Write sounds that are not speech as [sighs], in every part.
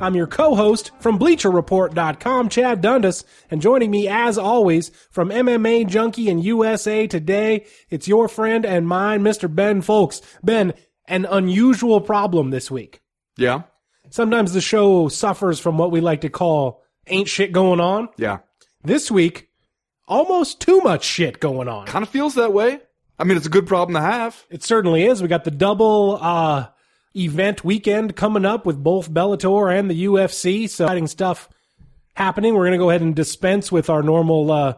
I'm your co host from BleacherReport.com, Chad Dundas, and joining me as always from MMA Junkie and USA Today, it's your friend and mine, Mr. Ben Fowlkes. Ben, an unusual problem this week. Yeah. Sometimes the show suffers from what we like to call ain't shit going on. Yeah. This week, almost too much shit going on. Kind of feels that way. I mean, it's a good problem to have. It certainly is. We got the double uh, event weekend coming up with both Bellator and the UFC. So exciting stuff happening. We're going to go ahead and dispense with our normal uh,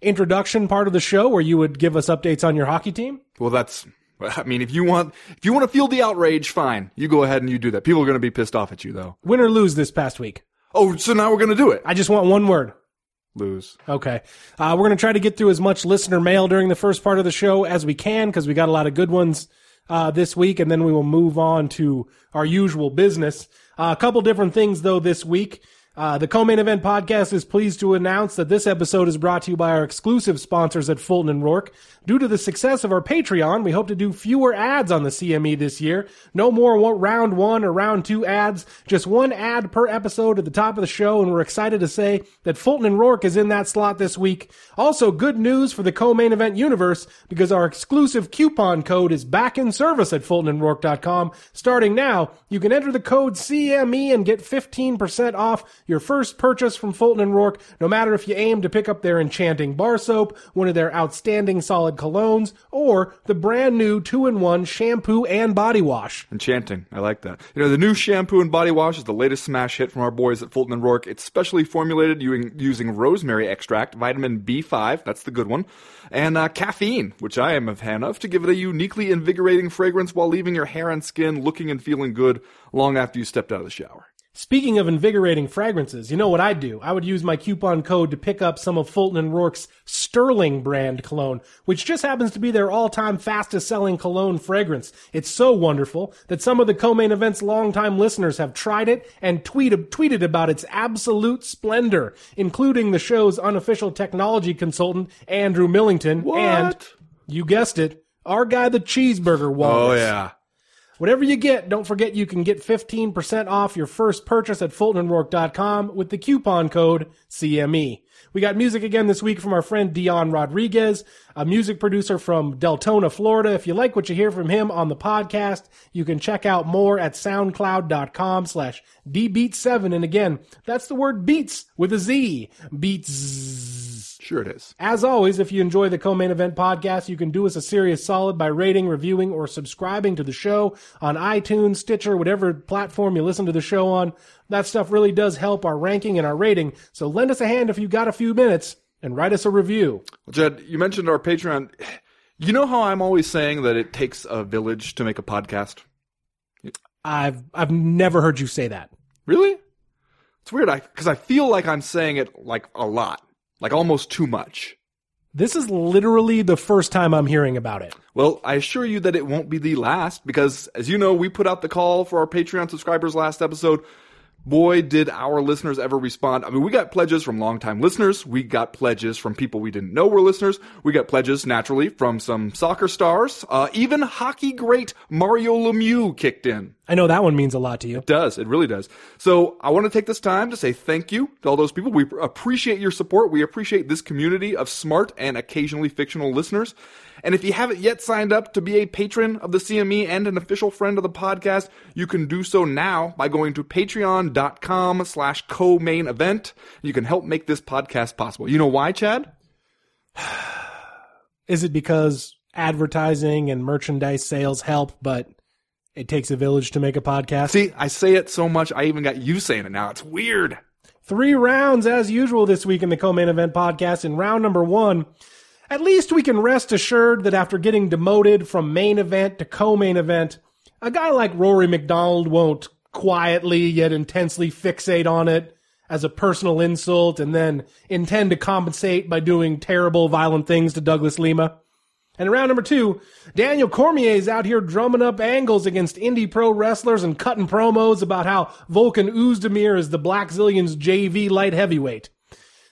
introduction part of the show, where you would give us updates on your hockey team. Well, that's. I mean, if you want, if you want to feel the outrage, fine. You go ahead and you do that. People are going to be pissed off at you, though. Win or lose this past week. Oh, so now we're going to do it. I just want one word. Lose. Okay. Uh, we're going to try to get through as much listener mail during the first part of the show as we can because we got a lot of good ones uh, this week, and then we will move on to our usual business. Uh, a couple different things, though, this week. Uh, the co-main event podcast is pleased to announce that this episode is brought to you by our exclusive sponsors at Fulton and Rourke. Due to the success of our Patreon, we hope to do fewer ads on the CME this year. No more round one or round two ads, just one ad per episode at the top of the show, and we're excited to say that Fulton and Rourke is in that slot this week. Also, good news for the co-main event universe because our exclusive coupon code is back in service at FultonandRourke.com. Starting now, you can enter the code CME and get 15% off your first purchase from Fulton and Rourke, no matter if you aim to pick up their enchanting bar soap, one of their outstanding solid colognes, or the brand new two-in-one shampoo and body wash. Enchanting. I like that. You know, the new shampoo and body wash is the latest smash hit from our boys at Fulton and Rourke. It's specially formulated using, rosemary extract, vitamin B5, that's the good one, and uh, caffeine, which I am a fan of, to give it a uniquely invigorating fragrance while leaving your hair and skin looking and feeling good long after you stepped out of the shower. Speaking of invigorating fragrances, you know what I'd do? I would use my coupon code to pick up some of Fulton and Rourke's Sterling brand cologne, which just happens to be their all-time fastest selling cologne fragrance. It's so wonderful that some of the co-main event's longtime listeners have tried it and tweet, tweeted about its absolute splendor, including the show's unofficial technology consultant, Andrew Millington, What? and, you guessed it, our guy the cheeseburger Wallace. Oh, yeah. Whatever you get, don't forget you can get 15% off your first purchase at FultonandRourke.com with the coupon code CME. We got music again this week from our friend Dion Rodriguez, a music producer from Deltona, Florida. If you like what you hear from him on the podcast, you can check out more at soundcloud.com slash dbeats7. And again, that's the word beats with a Z. Beats. Sure it is. As always, if you enjoy the co-main event podcast, you can do us a serious solid by rating, reviewing, or subscribing to the show on iTunes, Stitcher, whatever platform you listen to the show on. That stuff really does help our ranking and our rating. So lend us a hand if you've got a few minutes and write us a review. Well, Jed, you mentioned our Patreon. You know how I'm always saying that it takes a village to make a podcast? I've I've never heard you say that. Really? It's weird, I because I feel like I'm saying it like a lot, like almost too much. This is literally the first time I'm hearing about it. Well, I assure you that it won't be the last because, as you know, we put out the call for our Patreon subscribers last episode. Boy, did our listeners ever respond. I mean, we got pledges from longtime listeners. We got pledges from people we didn't know were listeners. We got pledges, naturally, from some soccer stars. Uh, even hockey great Mario Lemieux kicked in. I know that one means a lot to you. It does. It really does. So I want to take this time to say thank you to all those people. We appreciate your support. We appreciate this community of smart and occasionally fictional listeners. And if you haven't yet signed up to be a patron of the CME and an official friend of the podcast, you can do so now by going to patreon.com slash co-main event. You can help make this podcast possible. You know why, Chad? [sighs] Is it because advertising and merchandise sales help, but it takes a village to make a podcast? See, I say it so much, I even got you saying it now. It's weird. Three rounds as usual this week in the co-main event podcast. In round number one, at least we can rest assured that after getting demoted from main event to co-main event, a guy like Rory MacDonald won't quietly yet intensely fixate on it as a personal insult and then intend to compensate by doing terrible, violent things to Douglas Lima. And round number two, Daniel Cormier is out here drumming up angles against indie pro wrestlers and cutting promos about how Volkan Oezdemir is the Blackzilians JV light heavyweight.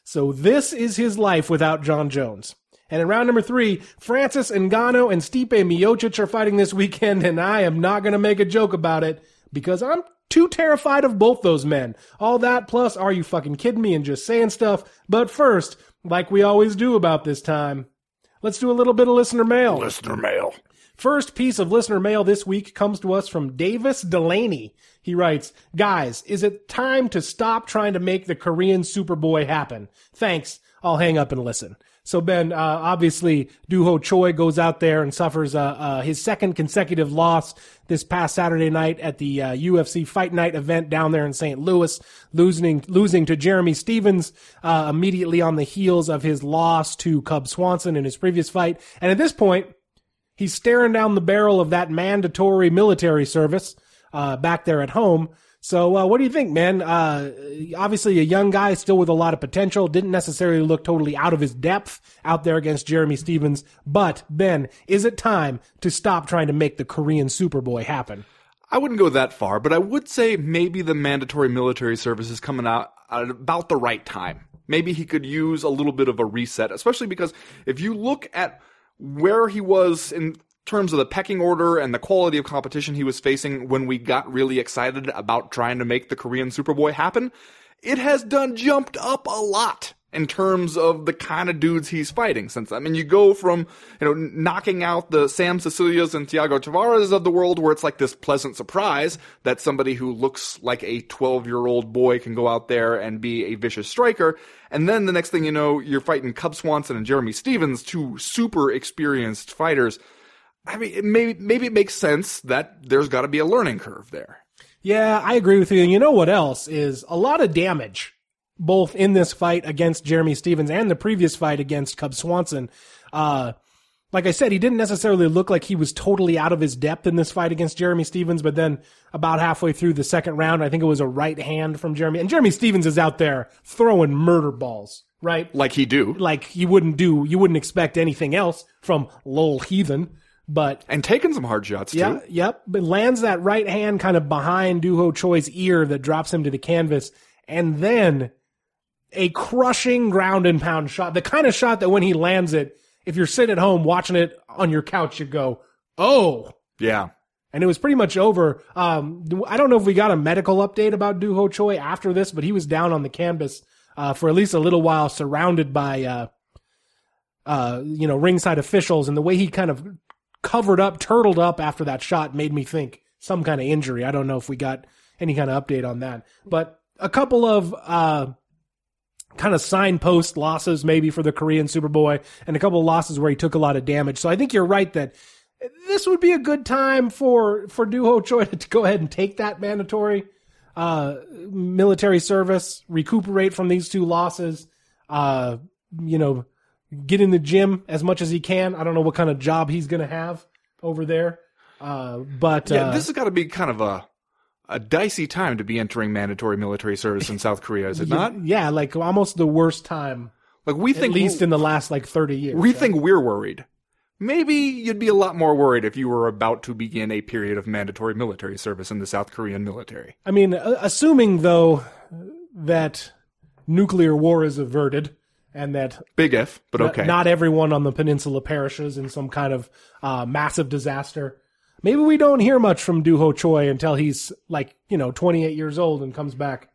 So this is his life without Jon Jones. And in round number three, Francis Ngannou and Stipe Miocic are fighting this weekend, and I am not going to make a joke about it because I'm too terrified of both those men. All that plus, are you fucking kidding me and just saying stuff? But first, like we always do about this time, let's do a little bit of listener mail. Listener mail. First piece of listener mail this week comes to us from Davis Delaney. He writes, Guys, is it time to stop trying to make the Korean Superboy happen? Thanks. I'll hang up and listen. So Ben, uh, obviously, Doo Ho Choi goes out there and suffers uh, uh, his second consecutive loss this past Saturday night at the uh, UFC Fight Night event down there in St. Louis, losing losing to Jeremy Stephens uh, immediately on the heels of his loss to Cub Swanson in his previous fight. And at this point, he's staring down the barrel of that mandatory military service uh, back there at home. So, uh, what do you think, man? Uh, obviously, a young guy still with a lot of potential. Didn't necessarily look totally out of his depth out there against Jeremy Stephens. But Ben, is it time to stop trying to make the Korean Superboy happen? I wouldn't go that far, but I would say maybe the mandatory military service is coming out at about the right time. Maybe he could use a little bit of a reset, especially because if you look at where he was in terms of the pecking order and the quality of competition he was facing when we got really excited about trying to make the Korean Superboy happen, it has done jumped up a lot in terms of the kind of dudes he's fighting. Since I mean you go from you know knocking out the Sam Sicilias and Thiago Tavares of the world where it's like this pleasant surprise that somebody who looks like a 12-year-old boy can go out there and be a vicious striker. And then the next thing you know you're fighting Cub Swanson and Jeremy Stephens two super experienced fighters I mean, maybe maybe it makes sense that there's got to be a learning curve there. Yeah, I agree with you. And you know what else is a lot of damage, both in this fight against Jeremy Stephens and the previous fight against Cub Swanson. Uh, like I said, he didn't necessarily look like he was totally out of his depth in this fight against Jeremy Stephens, but then about halfway through the second round, I think it was a right hand from Jeremy, and Jeremy Stephens is out there throwing murder balls, right? Like he do. Like you wouldn't do, you wouldn't expect anything else from Lil' Heathen. But and taking some hard shots too. Yeah, yep. But lands that right hand kind of behind Doo Ho Choi's ear that drops him to the canvas, and then a crushing ground and pound shot. The kind of shot that when he lands it, if you're sitting at home watching it on your couch, you go, "Oh, yeah." And it was pretty much over. Um, I don't know if we got a medical update about Doo Ho Choi after this, but he was down on the canvas uh, for at least a little while, surrounded by, uh, uh, you know, ringside officials, and the way he kind of covered up, turtled up after that shot made me think some kind of injury. I don't know if we got any kind of update on that, but a couple of, uh, kind of signpost losses maybe for the Korean Superboy and a couple of losses where he took a lot of damage. So I think you're right that this would be a good time for, for Doo Ho Choi to go ahead and take that mandatory, uh, military service, recuperate from these two losses, uh, you know, get in the gym as much as he can. I don't know what kind of job he's going to have over there. Uh, but yeah, uh, this has got to be kind of a a dicey time to be entering mandatory military service in South Korea, is it [laughs] yeah, not? Yeah, like almost the worst time, Like we think, at least in the last like 30 years. we think we're worried. Maybe you'd be a lot more worried if you were about to begin a period of mandatory military service in the South Korean military. I mean, assuming though that nuclear war is averted and that Big if, but n- okay. not everyone on the peninsula perishes in some kind of uh, massive disaster. Maybe we don't hear much from Doo Ho Choi until he's like, you know, 28 years old and comes back.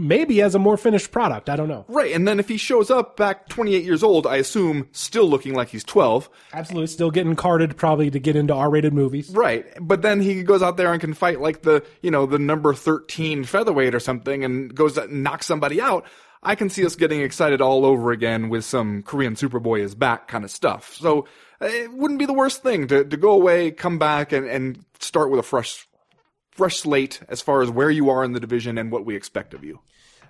Maybe as a more finished product. I don't know. Right, and then if he shows up back 28 years old, I assume still looking like he's 12. Absolutely. Still getting carded probably to get into R rated movies. Right, but then he goes out there and can fight like the, you know, the number 13 featherweight or something and goes and knocks somebody out. I can see us getting excited all over again with some Korean Superboy is back kind of stuff. So it wouldn't be the worst thing to, to go away, come back, and, and start with a fresh, fresh slate as far as where you are in the division and what we expect of you.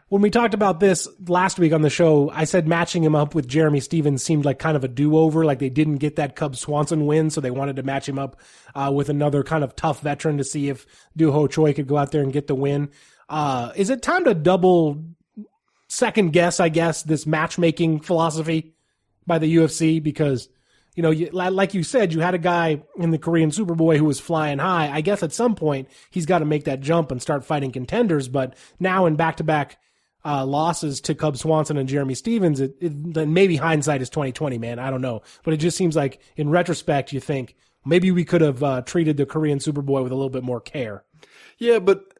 When we talked about this last week on the show, I said matching him up with Jeremy Stephens seemed like kind of a do over. Like they didn't get that Cub Swanson win, so they wanted to match him up uh, with another kind of tough veteran to see if Doo Ho Choi could go out there and get the win. Uh, is it time to double second guess, I guess, this matchmaking philosophy by the UFC? Because, you know, you, like you said, you had a guy in the Korean Superboy who was flying high. I guess at some point he's got to make that jump and start fighting contenders. But now in back to back losses to Cub Swanson and Jeremy Stephens, it, it, then maybe hindsight is twenty twenty, man. I don't know, but it just seems like in retrospect, you think maybe we could have uh, treated the Korean Superboy with a little bit more care. Yeah, but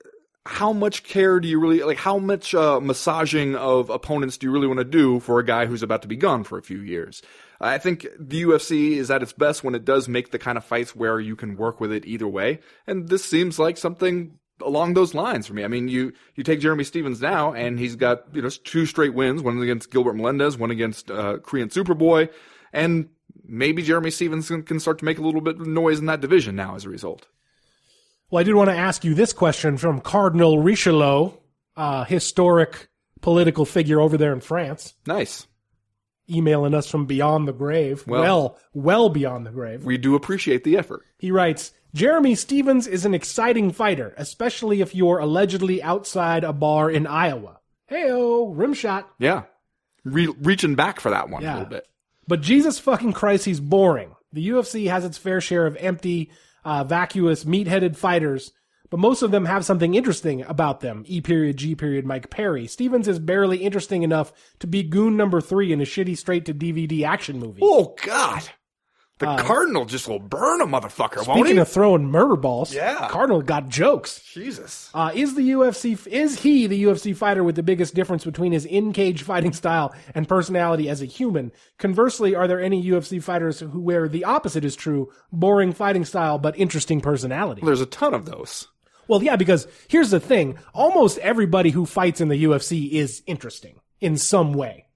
how much care do you really like? How much uh, massaging of opponents do you really want to do for a guy who's about to be gone for a few years? I think the UFC is at its best when it does make the kind of fights where you can work with it either way, and this seems like something along those lines for me. I mean, you you take Jeremy Stephens now, and he's got you know two straight wins, one against Gilbert Melendez, one against uh, Korean Superboy, and maybe Jeremy Stephens can start to make a little bit of noise in that division now as a result. Well, I did want to ask you this question from Cardinal Richelieu, uh, historic political figure over there in France. Nice. Emailing us from beyond the grave. Well, well, well beyond the grave. We do appreciate the effort. He writes, Jeremy Stephens is an exciting fighter, especially if you're allegedly outside a bar in Iowa. Heyo, rim shot. Yeah. Re- reaching back for that one yeah. a little bit. But Jesus fucking Christ, he's boring. The UFC has its fair share of empty, uh, vacuous, meat-headed fighters, but most of them have something interesting about them. E period, G period, Mike Perry. Stephens is barely interesting enough to be goon number three in a shitty straight to DVD action movie. Oh God. The uh, Cardinal just will burn a motherfucker, Speaking of throwing murder balls, yeah. Cardinal got jokes. Jesus. Uh, is the UFC, is he the UFC fighter with the biggest difference between his in-cage fighting style and personality as a human? Conversely, are there any UFC fighters who where the opposite is true, boring fighting style but interesting personality? There's a ton of those. Well, yeah, because here's the thing. Almost everybody who fights in the UFC is interesting in some way.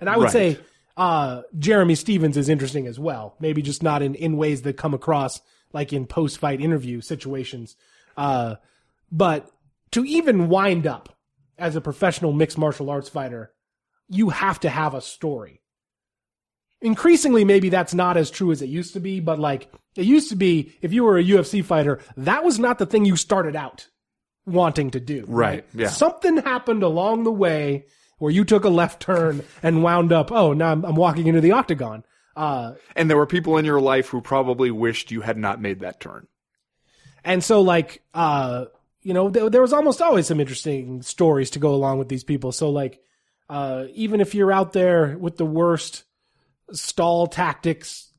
And I would right. say uh, Jeremy Stephens is interesting as well. Maybe just not in, in ways that come across like in post fight interview situations. Uh, but to even wind up as a professional mixed martial arts fighter, you have to have a story. Increasingly, maybe that's not as true as it used to be, but like it used to be, if you were a UFC fighter, that was not the thing you started out wanting to do. Right. right? Yeah. Something happened along the way where you took a left turn and wound up, oh, now I'm, I'm walking into the octagon. Uh, and there were people in your life who probably wished you had not made that turn. And so, like, uh, you know, th- there was almost always some interesting stories to go along with these people. So, like, uh, even if you're out there with the worst stall tactics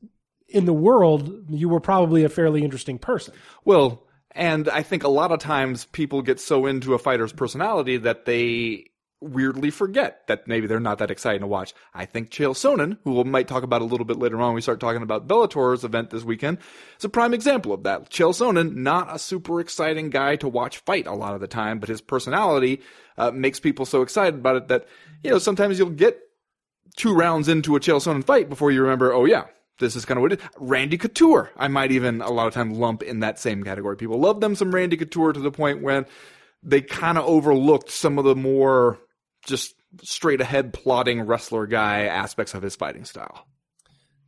in the world, you were probably a fairly interesting person. Well, and I think a lot of times people get so into a fighter's personality that they weirdly forget that maybe they're not that exciting to watch. I think Chael Sonnen, who we might talk about a little bit later on when we start talking about Bellator's event this weekend, is a prime example of that. Chael Sonnen, not a super exciting guy to watch fight a lot of the time, but his personality uh, makes people so excited about it that, you know, sometimes you'll get two rounds into a Chael Sonnen fight before you remember, oh yeah, this is kind of what it is. Randy Couture, I might even a lot of times lump in that same category. People love them some Randy Couture to the point when they kind of overlooked some of the more just straight ahead plotting wrestler guy aspects of his fighting style.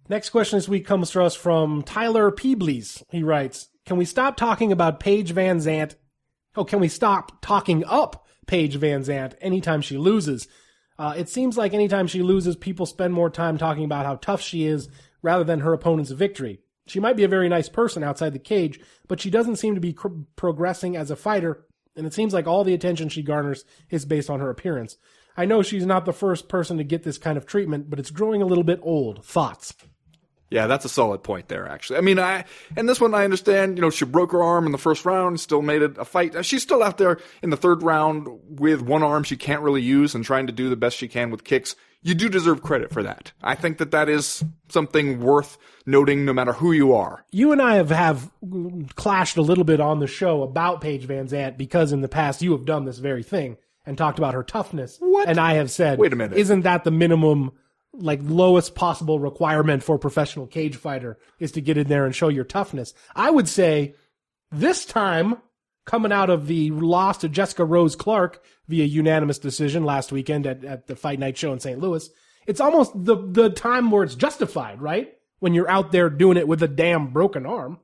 Next question this week comes to us from Tyler Peebles. He writes, Can we stop talking about Paige Van VanZant? Oh, can we stop talking up Paige Van VanZant anytime she loses? Uh, it seems like anytime she loses, people spend more time talking about how tough she is rather than her opponent's victory. She might be a very nice person outside the cage, but she doesn't seem to be cr- progressing as a fighter and it seems like all the attention she garners is based on her appearance. I know she's not the first person to get this kind of treatment, but it's growing a little bit old. Thoughts? Yeah, that's a solid point there, actually. I mean, I, and this one I understand, you know, she broke her arm in the first round, still made it a fight. Uh, she's still out there in the third round with one arm she can't really use and trying to do the best she can with kicks you do deserve credit for that. I think that that is something worth noting no matter who you are. You and I have, have clashed a little bit on the show about Paige VanZant because in the past you have done this very thing and talked about her toughness. What? And I have said, wait a minute. Isn't that the minimum, like lowest possible requirement for a professional cage fighter is to get in there and show your toughness? I would say this time coming out of the loss to Jessica Rose Clark via unanimous decision last weekend at, at the Fight Night show in St. Louis. It's almost the, the time where it's justified, right? When you're out there doing it with a damn broken arm.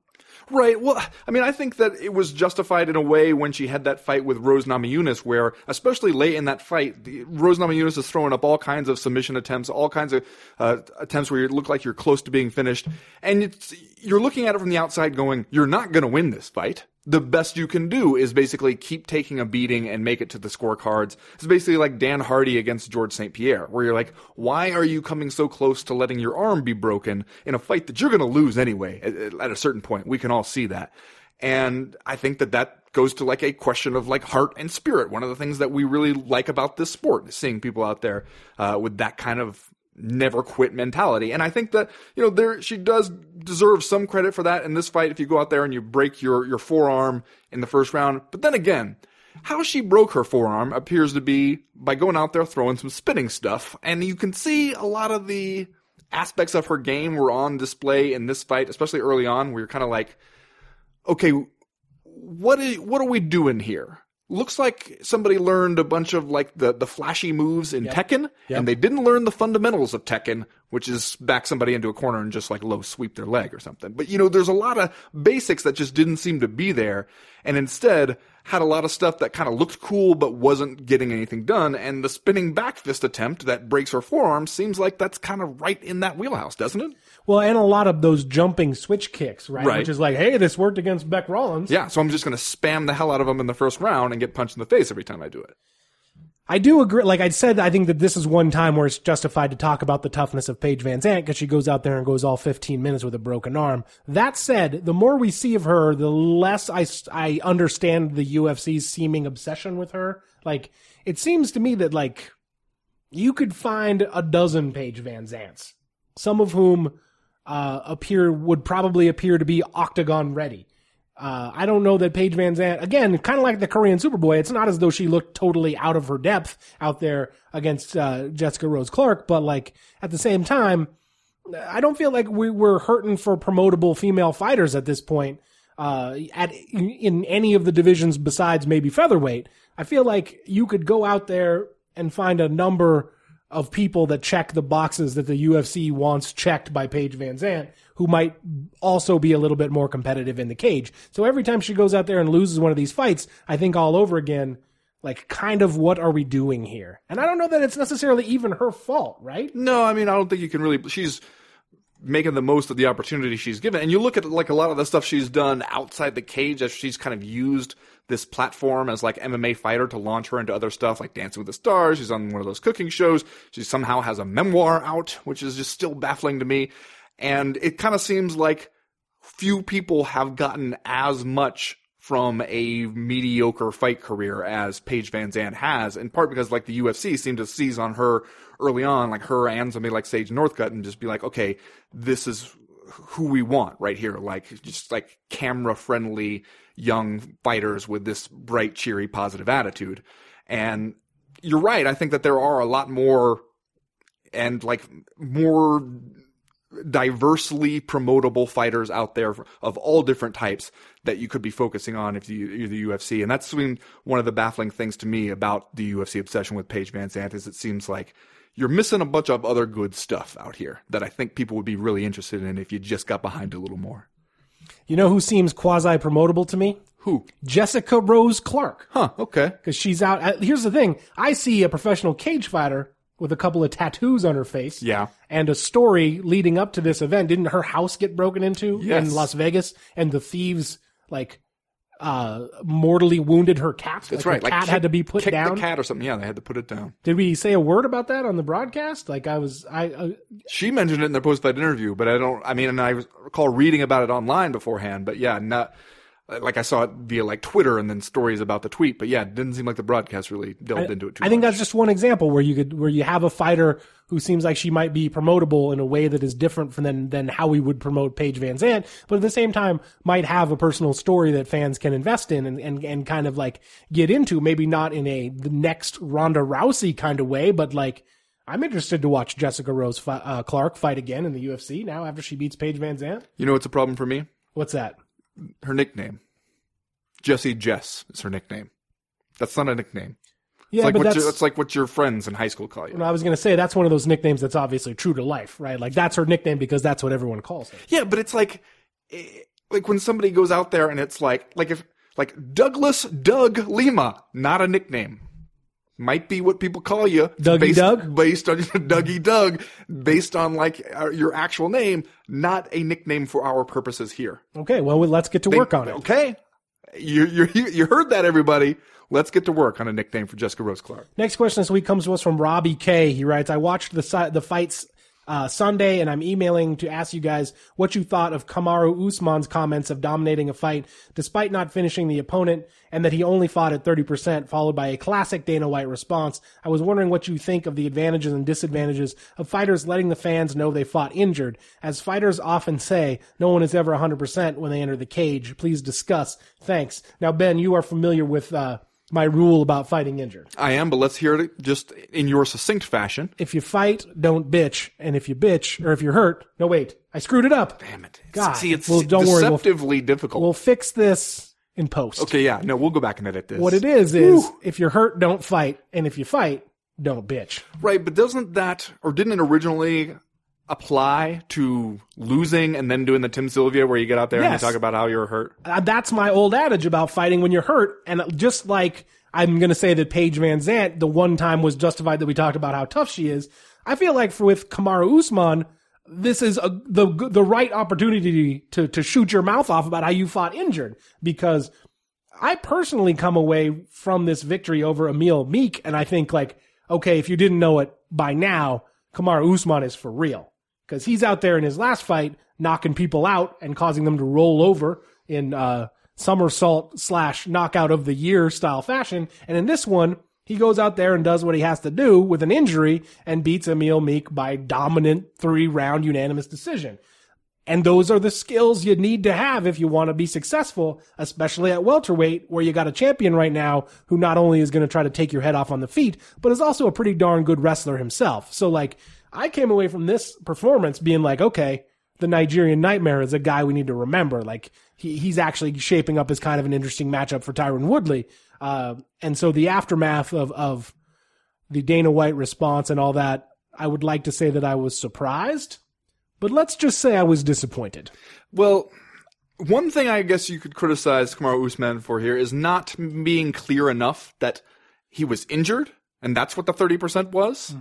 Right. Well, I mean, I think that it was justified in a way when she had that fight with Rose Namajunas, where, especially late in that fight, the, Rose Namajunas is throwing up all kinds of submission attempts, all kinds of uh, attempts where you look like you're close to being finished, and it's, you're looking at it from the outside, going, "You're not going to win this fight." The best you can do is basically keep taking a beating and make it to the scorecards. It's basically like Dan Hardy against George St. Pierre, where you're like, why are you coming so close to letting your arm be broken in a fight that you're going to lose anyway at, at a certain point? We can all see that. And I think that that goes to like a question of like heart and spirit. One of the things that we really like about this sport is seeing people out there uh, with that kind of never quit mentality. And I think that, you know, there, she does deserve some credit for that in this fight if you go out there and you break your, your forearm in the first round. But then again, how she broke her forearm appears to be by going out there throwing some spinning stuff. And you can see a lot of the aspects of her game were on display in this fight, especially early on, where you're kind of like, okay, what is, what are we doing here? Looks like somebody learned a bunch of like the, the flashy moves in yep. Tekken, yep. and they didn't learn the fundamentals of Tekken, which is back somebody into a corner and just like low sweep their leg or something. But you know, there's a lot of basics that just didn't seem to be there, and instead had a lot of stuff that kind of looked cool but wasn't getting anything done. And the spinning back fist attempt that breaks her forearm seems like that's kind of right in that wheelhouse, doesn't it? Well, and a lot of those jumping switch kicks, right? right. Which is like, hey, this worked against Bec Rawlings. Yeah, so I'm just going to spam the hell out of him in the first round and get punched in the face every time I do it. I do agree. Like I said, I think that this is one time where it's justified to talk about the toughness of Paige VanZant because she goes out there and goes all 15 minutes with a broken arm. That said, the more we see of her, the less I, I understand the UFC's seeming obsession with her. Like, it seems to me that, like, you could find a dozen Paige VanZants, some of whom uh, appear would probably appear to be octagon ready. Uh, I don't know that Paige Van VanZant, again, kind of like the Korean Superboy, it's not as though she looked totally out of her depth out there against uh, Jessica Rose Clark, but like at the same time, I don't feel like we were hurting for promotable female fighters at this point. Uh, at in any of the divisions besides maybe featherweight, I feel like you could go out there and find a number of people that check the boxes that the UFC wants checked by Paige VanZant, who might also be a little bit more competitive in the cage. So every time she goes out there and loses one of these fights, I think all over again, like kind of what are we doing here? And I don't know that it's necessarily even her fault, right? No, I mean I don't think you can really. She's making the most of the opportunity she's given. And you look at like a lot of the stuff she's done outside the cage as she's kind of used this platform as like MMA fighter to launch her into other stuff like Dancing with the Stars. She's on one of those cooking shows. She somehow has a memoir out, which is just still baffling to me. And it kind of seems like few people have gotten as much from a mediocre fight career as Paige VanZant has, in part because like the UFC seemed to seize on her early on, like her and somebody like Sage Northcutt, and just be like, okay, this is who we want right here, like just like camera friendly young fighters with this bright, cheery, positive attitude. And you're right. I think that there are a lot more and like more diversely promotable fighters out there of all different types that you could be focusing on if you, you're the UFC. And that's been one of the baffling things to me about the UFC obsession with Paige VanZant is it seems like you're missing a bunch of other good stuff out here that I think people would be really interested in if you just got behind a little more. You know who seems quasi promotable to me? Who? Jessica Rose Clark. Huh, okay. Because she's out. Here's the thing I see a professional cage fighter with a couple of tattoos on her face. Yeah. And a story leading up to this event. Didn't her house get broken into yes. in Las Vegas? And the thieves, like, uh, mortally wounded her cat. That's like right. Her cat like had to be put kick down. the cat or something. Yeah, they had to put it down. Did we say a word about that on the broadcast? Like I was, I. Uh, she mentioned it in their post-fight interview, but I don't. I mean, and I recall reading about it online beforehand. But yeah, not like I saw it via like Twitter and then stories about the tweet. But yeah, it didn't seem like the broadcast really delved I, into it too. I think that's just one example where you could where you have a fighter who seems like she might be promotable in a way that is different from than than how we would promote Paige VanZant, but at the same time might have a personal story that fans can invest in and and, and kind of like get into. Maybe not in a the next Ronda Rousey kind of way, but like. I'm interested to watch Jessica Rose fi- uh, Clark fight again in the UFC now after she beats Paige VanZant. You know what's a problem for me? What's that? Her nickname. Jesse Jess is her nickname. That's not a nickname. Yeah, it's like but that's, your, that's like what your friends in high school call you. I was going to say that's one of those nicknames that's obviously true to life, right? Like that's her nickname because that's what everyone calls her. Yeah, but it's like, eh, like when somebody goes out there and it's like like if like Douglas Doug Lima, not a nickname. Might be what people call you, Dougie based, Doug? based on [laughs] Dougie Doug, based on like uh, your actual name, not a nickname for our purposes here. Okay, well, let's get to work on it. Okay, you you you heard that, everybody. Let's get to work on a nickname for Jessica Rose Clark. Next question this week comes to us from Robbie K. He writes, I watched the si- the fights uh, Sunday, and I'm emailing to ask you guys what you thought of Kamaru Usman's comments of dominating a fight despite not finishing the opponent, and that he only fought at 30%, followed by a classic Dana White response. I was wondering what you think of the advantages and disadvantages of fighters letting the fans know they fought injured. As fighters often say, no one is ever 100% when they enter the cage. Please discuss. Thanks. Now, Ben, you are familiar with uh, my rule about fighting injured. I am, but let's hear it just in your succinct fashion. If you fight, don't bitch, and if you bitch, or if you're hurt, no wait, I screwed it up. Damn it! God. See, it's Well, don't worry, we'll- deceptively difficult. We'll fix this in post. okay, yeah, no, we'll go back and edit this. What it is is if you're hurt, don't fight, and if you fight, don't bitch. right? But doesn't that, or didn't it originally apply to losing and then doing the Tim Sylvia where you get out there and you talk about how you're hurt? Uh, that's my old adage about fighting when you're hurt. And just like I'm going to say that Paige Van Zant, the one time was justified that we talked about how tough she is. I feel like for with Kamaru Usman, this is a, the the right opportunity to to shoot your mouth off about how you fought injured because I personally come away from this victory over Emil Meek and I think like okay if you didn't know it by now Kamaru Usman is for real because he's out there in his last fight knocking people out and causing them to roll over in uh, somersault slash knockout of the year style fashion. And in this one, he goes out there and does what he has to do with an injury and beats Emil Meek by dominant three round unanimous decision. And those are the skills you need to have if you want to be successful, especially at welterweight, where you got a champion right now who not only is going to try to take your head off on the feet, but is also a pretty darn good wrestler himself. So like, I came away from this performance being like, okay, the Nigerian Nightmare is a guy we need to remember. Like he, he's actually shaping up as kind of an interesting matchup for Tyron Woodley. Uh, and so the aftermath of, of the Dana White response and all that, I would like to say that I was surprised, but let's just say I was disappointed. Well, one thing I guess you could criticize Kamaru Usman for here is not being clear enough that he was injured, and that's what the thirty percent was.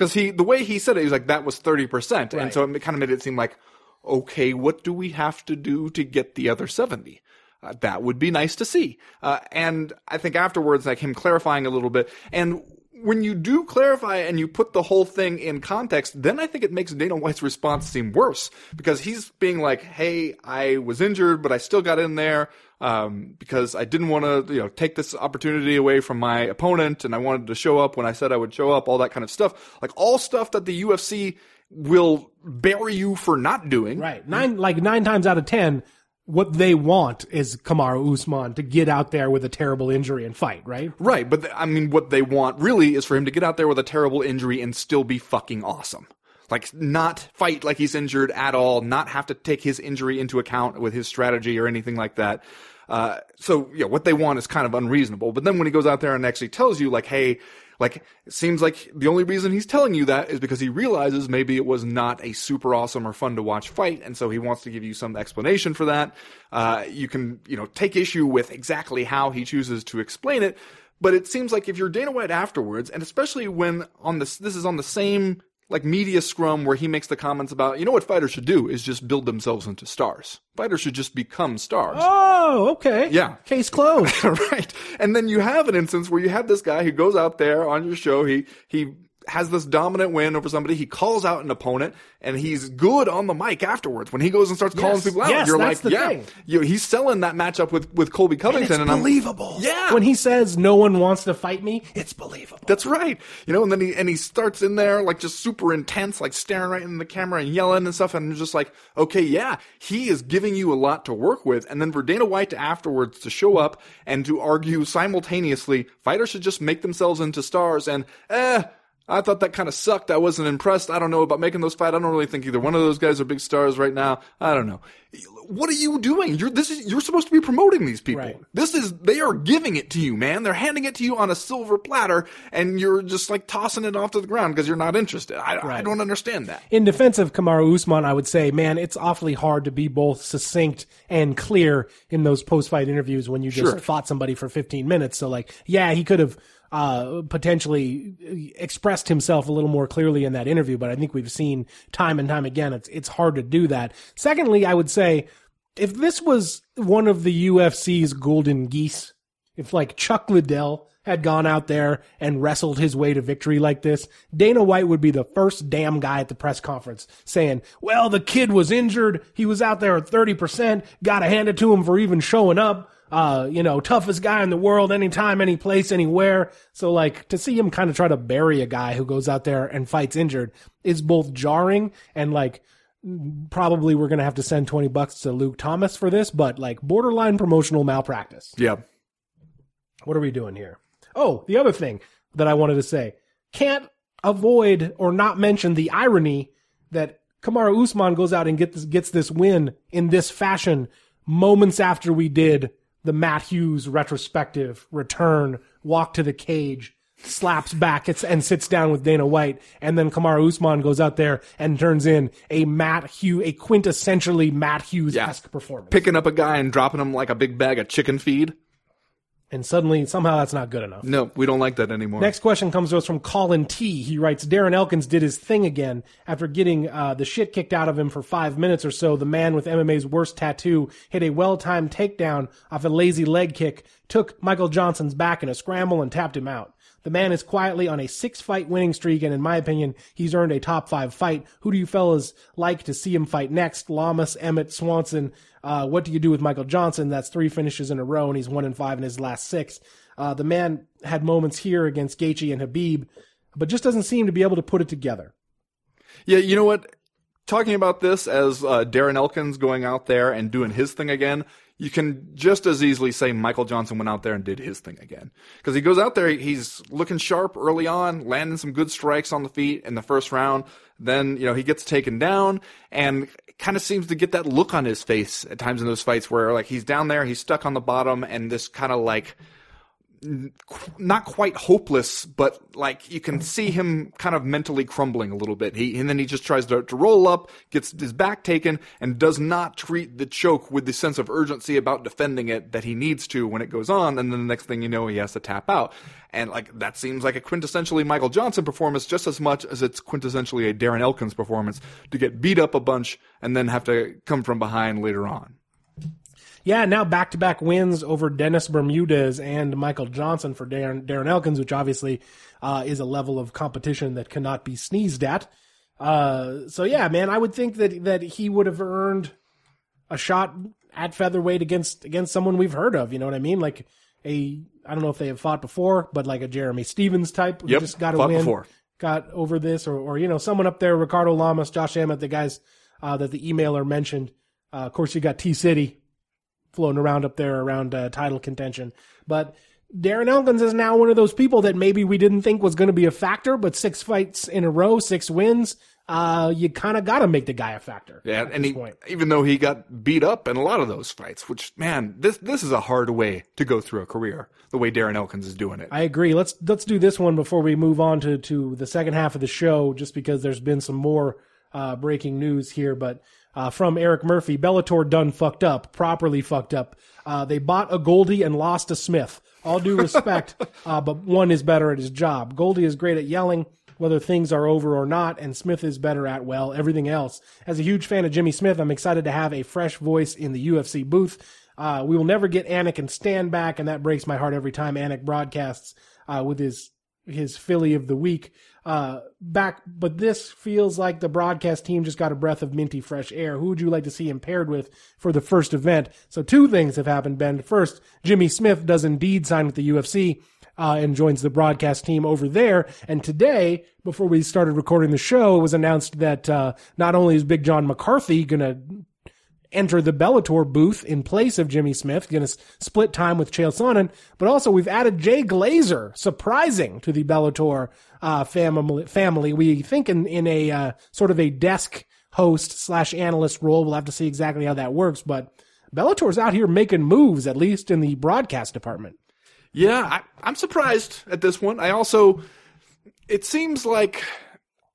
Because he, the way he said it, he was like that was thirty percent, and so it kind of made it seem like, okay, what do we have to do to get the other seventy? Uh, that would be nice to see. Uh, and I think afterwards, like him clarifying a little bit, and when you do clarify and you put the whole thing in context, then I think it makes Dana White's response seem worse. Because he's being like, "Hey, I was injured, but I still got in there um, because I didn't want to, you know, take this opportunity away from my opponent, and I wanted to show up when I said I would show up. All that kind of stuff, like all stuff that the UFC will bury you for not doing. Right. Nine, like nine times out of ten, what they want is Kamaru Usman to get out there with a terrible injury and fight, right? Right, but th- I mean, what they want really is for him to get out there with a terrible injury and still be fucking awesome. Like, not fight like he's injured at all, not have to take his injury into account with his strategy or anything like that. Uh, so, yeah, what they want is kind of unreasonable. But then when he goes out there and actually tells you, like, hey, like, it seems like the only reason he's telling you that is because he realizes maybe it was not a super awesome or fun to watch fight, and so he wants to give you some explanation for that. Uh, you can, you know, take issue with exactly how he chooses to explain it, but it seems like if you're Dana White afterwards, and especially when on this, this is on the same like media scrum where he makes the comments about, you know what fighters should do is just build themselves into stars. Fighters should just become stars. Oh, okay. Yeah. Case closed. [laughs] right. And then you have an instance where you have this guy who goes out there on your show. He, he has this dominant win over somebody. He calls out an opponent and he's good on the mic afterwards. When he goes and starts calling people out, Yes, you're like, yeah. You, he's selling that matchup with, with Colby Covington. And, I'm, believable. Yeah. When he says no one wants to fight me, it's believable. That's right. You know, and then he and he starts in there like just super intense, like staring right in the camera and yelling and stuff. And I'm just like, okay, yeah, he is giving you a lot to work with. And then for Dana White to afterwards to show up and to argue simultaneously, fighters should just make themselves into stars. And eh, I thought that kind of sucked. I wasn't impressed. I don't know about making those fight. I don't really think either one of those guys are big stars right now. I don't know. what are you doing? You're this is you're supposed to be promoting these people. Right. This is they are giving it to you, man. They're handing it to you on a silver platter, and you're just like tossing it off to the ground because you're not interested. I, I don't understand that. In defense of Kamaru Usman, I would say, man, it's awfully hard to be both succinct and clear in those post-fight interviews when you just Sure. fought somebody for 15 minutes. So, like, yeah, he could have uh, potentially expressed himself a little more clearly in that interview, but I think we've seen time and time again it's it's hard to do that. Secondly, I would say if this was one of the UFC's golden geese, if like Chuck Liddell had gone out there and wrestled his way to victory like this, Dana White would be the first damn guy at the press conference saying, well, the kid was injured. He was out there at 30%. Gotta hand it to him for even showing up. Uh, you know, toughest guy in the world, anytime, any place, anywhere. So like to see him kind of try to bury a guy who goes out there and fights injured is both jarring and like, probably we're going to have to send 20 bucks to Luke Thomas for this, but like borderline promotional malpractice. Yeah. What are we doing here? Oh, the other thing that I wanted to say can't avoid or not mention the irony that Kamaru Usman goes out and get this, gets this win in this fashion moments after we did the Matt Hughes retrospective return, walk to the cage, slaps back and sits down with Dana White, and then Kamaru Usman goes out there and turns in a Matt Hughes, a quintessentially Matt Hughes esque performance. Picking up a guy and dropping him like a big bag of chicken feed. And suddenly, somehow, that's not good enough. No, we don't like that anymore. Next question comes to us from Colin T. He writes, Darren Elkins did his thing again after getting uh, the shit kicked out of him for five minutes or so. The man with MMA's worst tattoo hit a well-timed takedown off a lazy leg kick, took Michael Johnson's back in a scramble and tapped him out. The man is quietly on a six-fight winning streak, and in my opinion, he's earned a top five fight. Who do you fellas like to see him fight next? Lamas, Emmett, Swanson. Uh, what do you do with Michael Johnson? That's three finishes in a row, and he's one and five in his last six. Uh, the man had moments here against Gaethje and Khabib, but just doesn't seem to be able to put it together. Yeah, you know what? Talking about this as uh, Darren Elkins going out there and doing his thing again, you can just as easily say Michael Johnson went out there and did his thing again. Because he goes out there, he's looking sharp early on, landing some good strikes on the feet in the first round. Then, you know, he gets taken down and kind of seems to get that look on his face at times in those fights where, like, he's down there, he's stuck on the bottom, and this kind of like, not quite hopeless, but like you can see him kind of mentally crumbling a little bit. He and then he just tries to, to roll up, gets his back taken, and does not treat the choke with the sense of urgency about defending it that he needs to when it goes on. And then the next thing you know, he has to tap out. And like that seems like a quintessentially Michael Johnson performance just as much as it's quintessentially a Darren Elkins performance to get beat up a bunch and then have to come from behind later on. Yeah, now back to back wins over Dennis Bermudez and Michael Johnson for Darren, Darren Elkins, which obviously uh, is a level of competition that cannot be sneezed at. Uh, so yeah, man, I would think that that he would have earned a shot at featherweight against against someone we've heard of. You know what I mean? Like a I don't know if they have fought before, but like a Jeremy Stephens type who Yep, just got a win, before. got over this, or or you know someone up there, Ricardo Lamas, Josh Emmett, the guys uh, that the emailer mentioned. Uh, of course, you got T City floating around up there around uh, title contention. But Darren Elkins is now one of those people that maybe we didn't think was going to be a factor, but six fights in a row, six wins, uh, you kind of got to make the guy a factor. Yeah, at and this he, point. even though he got beat up in a lot of those fights, which man, this this is a hard way to go through a career. The way Darren Elkins is doing it. I agree. Let's let's do this one before we move on to to the second half of the show, just because there's been some more uh, breaking news here. But uh, from Eric Murphy, Bellator done fucked up, properly fucked up. Uh, they bought a Goldie and lost a Smith. All due respect, [laughs] uh, but one is better at his job. Goldie is great at yelling whether things are over or not, and Smith is better at well everything else. As a huge fan of Jimmy Smith, I'm excited to have a fresh voice in the UFC booth. Uh, we will never get Anik and Stann back, and that breaks my heart every time Anik broadcasts uh, with his his Philly of the week uh, back. But this feels like the broadcast team just got a breath of minty fresh air. Who would you like to see him paired with for the first event? So two things have happened, Ben. First, Jimmy Smith does indeed sign with the UFC. Uh, and joins the broadcast team over there. And today, before we started recording the show, it was announced that uh, not only is Big John McCarthy going to enter the Bellator booth in place of Jimmy Smith, going to split time with Chael Sonnen, but also we've added Jay Glazer, surprising to the Bellator uh, family. Family, we think in in a uh, sort of a desk host slash analyst role. We'll have to see exactly how that works, but Bellator's out here making moves, at least in the broadcast department. Yeah, I, I'm surprised at this one. I also, it seems like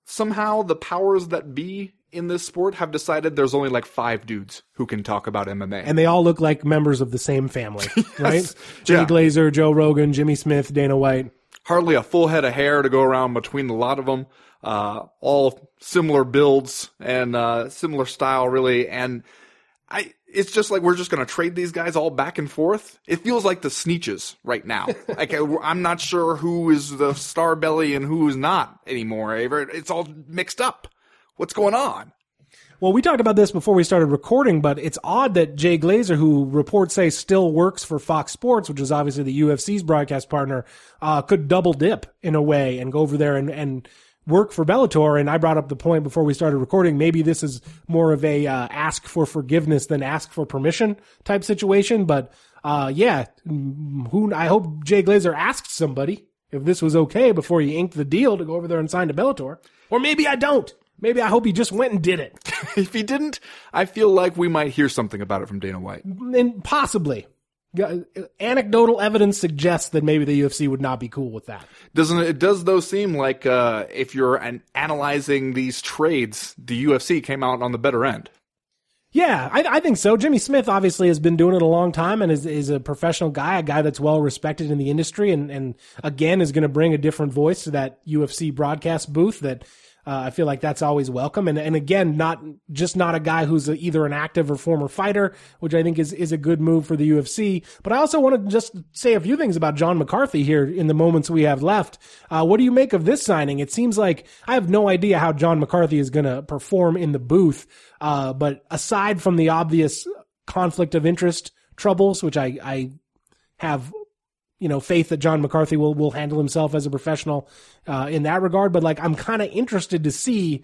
somehow the powers that be in this sport have decided there's only like five dudes who can talk about MMA. And they all look like members of the same family, [laughs] right? Jimmy Yeah. Glazer, Joe Rogan, Jimmy Smith, Dana White. Hardly a full head of hair to go around between a lot of them. Uh, all similar builds and uh, similar style, really. And I, it's just like we're just gonna trade these guys all back and forth. It feels like the Sneetches right now. [laughs] like I- I'm not sure who is the star belly and who is not anymore. It's all mixed up. What's going on? Well, we talked about this before we started recording, but it's odd that Jay Glazer, who reports say still works for Fox Sports, which is obviously the UFC's broadcast partner, uh, could double dip in a way and go over there and, and work for Bellator. And I brought up the point before we started recording. Maybe this is more of a uh, ask for forgiveness than ask for permission type situation. But uh, yeah, mm, who I hope Jay Glazer asked somebody if this was okay before he inked the deal to go over there and sign to Bellator. Or maybe I don't. Maybe I hope he just went and did it. [laughs] If he didn't, I feel like we might hear something about it from Dana White. and possibly anecdotal evidence suggests that maybe the UFC would not be cool with that. Doesn't it? Does though seem like uh, if you're an, analyzing these trades, the UFC came out on the better end. Yeah, I, I think so. Jimmy Smith obviously has been doing it a long time and is, is a professional guy, a guy that's well respected in the industry, and, and again is going to bring a different voice to that UFC broadcast booth that uh, I feel like that's always welcome. And and again, not just not a guy who's a, either an active or former fighter, which I think is is a good move for the UFC. But I also want to just say a few things about John McCarthy here in the moments we have left. Uh, what do you make of this signing? It seems like I have no idea how John McCarthy is going to perform in the booth. Uh, but aside from the obvious conflict of interest troubles, which I, I have, you know, faith that John McCarthy will, will handle himself as a professional, uh, in that regard. But like, I'm kind of interested to see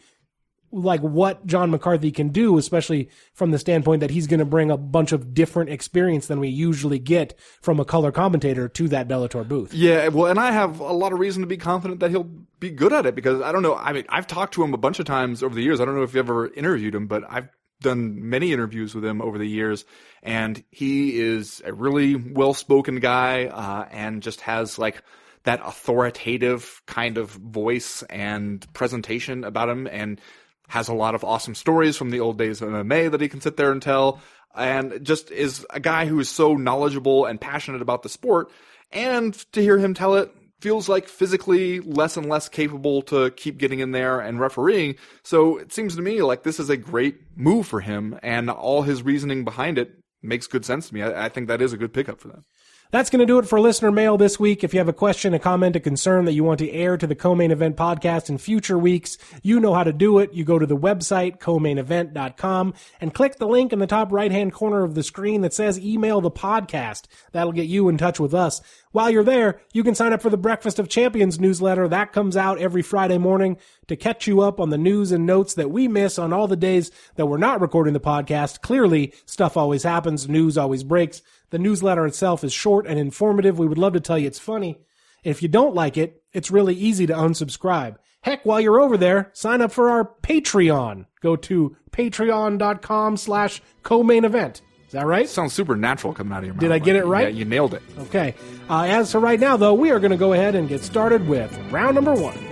like what John McCarthy can do, especially from the standpoint that he's going to bring a bunch of different experience than we usually get from a color commentator to that Bellator booth. Yeah, well, and I have a lot of reason to be confident that he'll be good at it because I don't know. I mean, I've talked to him a bunch of times over the years. I don't know if you ever interviewed him, but I've done many interviews with him over the years, and he is a really well-spoken guy, uh, and just has like that authoritative kind of voice and presentation about him, and has a lot of awesome stories from the old days of MMA that he can sit there and tell, and just is a guy who is so knowledgeable and passionate about the sport. And to hear him tell it feels like physically less and less capable to keep getting in there and refereeing. So it seems to me like this is a great move for him, and all his reasoning behind it makes good sense to me. I, I think that is a good pickup for them. That's going to do it for listener mail this week. If you have a question, a comment, a concern that you want to air to the co-main event podcast in future weeks, you know how to do it. You go to the website, co-mainevent.com and click the link in the top right hand corner of the screen that says email the podcast. That'll get you in touch with us. While you're there, you can sign up for the Breakfast of Champions newsletter. That comes out every Friday morning to catch you up on the news and notes that we miss on all the days that we're not recording the podcast. Clearly, stuff always happens. News always breaks. The newsletter itself is short and informative. We would love to tell you it's funny. If you don't like it, it's really easy to unsubscribe. Heck, while you're over there, sign up for our Patreon. Go to patreon.com slash co-main event. Is that right? Sounds super natural coming out of your mouth. Did I get it right? Yeah, you nailed it. Okay. Uh, as for right now, though, we are going to go ahead and get started with round number one.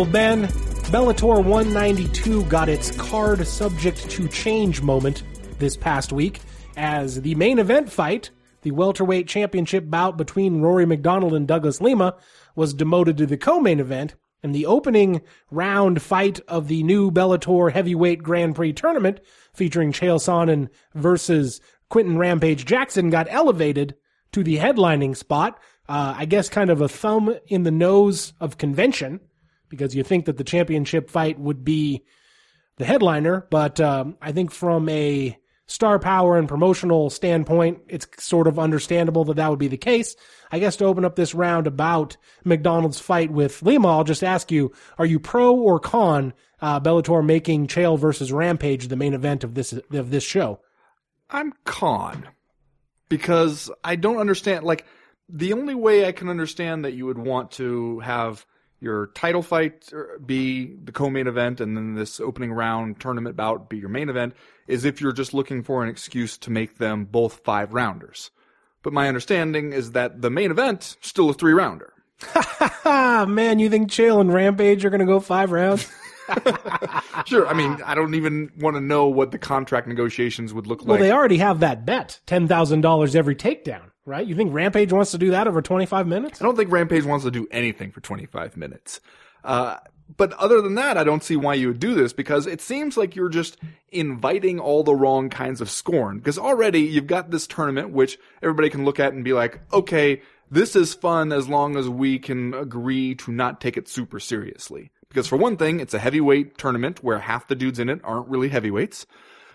Well, Ben, Bellator 192 got its card subject to change moment this past week as the main event fight, the welterweight championship bout between Rory MacDonald and Douglas Lima, was demoted to the co-main event, and the opening round fight of the new Bellator heavyweight Grand Prix tournament featuring Chael Sonnen versus Quentin Rampage Jackson got elevated to the headlining spot. Uh, I guess kind of a thumb in the nose of convention because you think that the championship fight would be the headliner, but um, I think from a star power and promotional standpoint, it's sort of understandable that that would be the case. I guess to open up this round about MacDonald's fight with Lima, I'll just ask you: Are you pro or con uh, Bellator making Chael versus Rampage the main event of this of this show? I'm con because I don't understand. Like the only way I can understand that you would want to have your title fight uh, be the co-main event and then this opening round tournament bout be your main event is if you're just looking for an excuse to make them both five rounders. But my understanding is that the main event still a three rounder. [laughs] Man, you think Chael and Rampage are going to go five rounds? [laughs] sure. I mean, I don't even want to know what the contract negotiations would look well, like. Well, they already have that bet $10,000 every takedown, right? You think Rampage wants to do that over 25 minutes? I don't think Rampage wants to do anything for 25 minutes. Uh, but other than that, I don't see why you would do this because it seems like you're just inviting all the wrong kinds of scorn. Because already you've got this tournament which everybody can look at and be like, okay, this is fun as long as we can agree to not take it super seriously. Because for one thing, it's a heavyweight tournament where half the dudes in it aren't really heavyweights.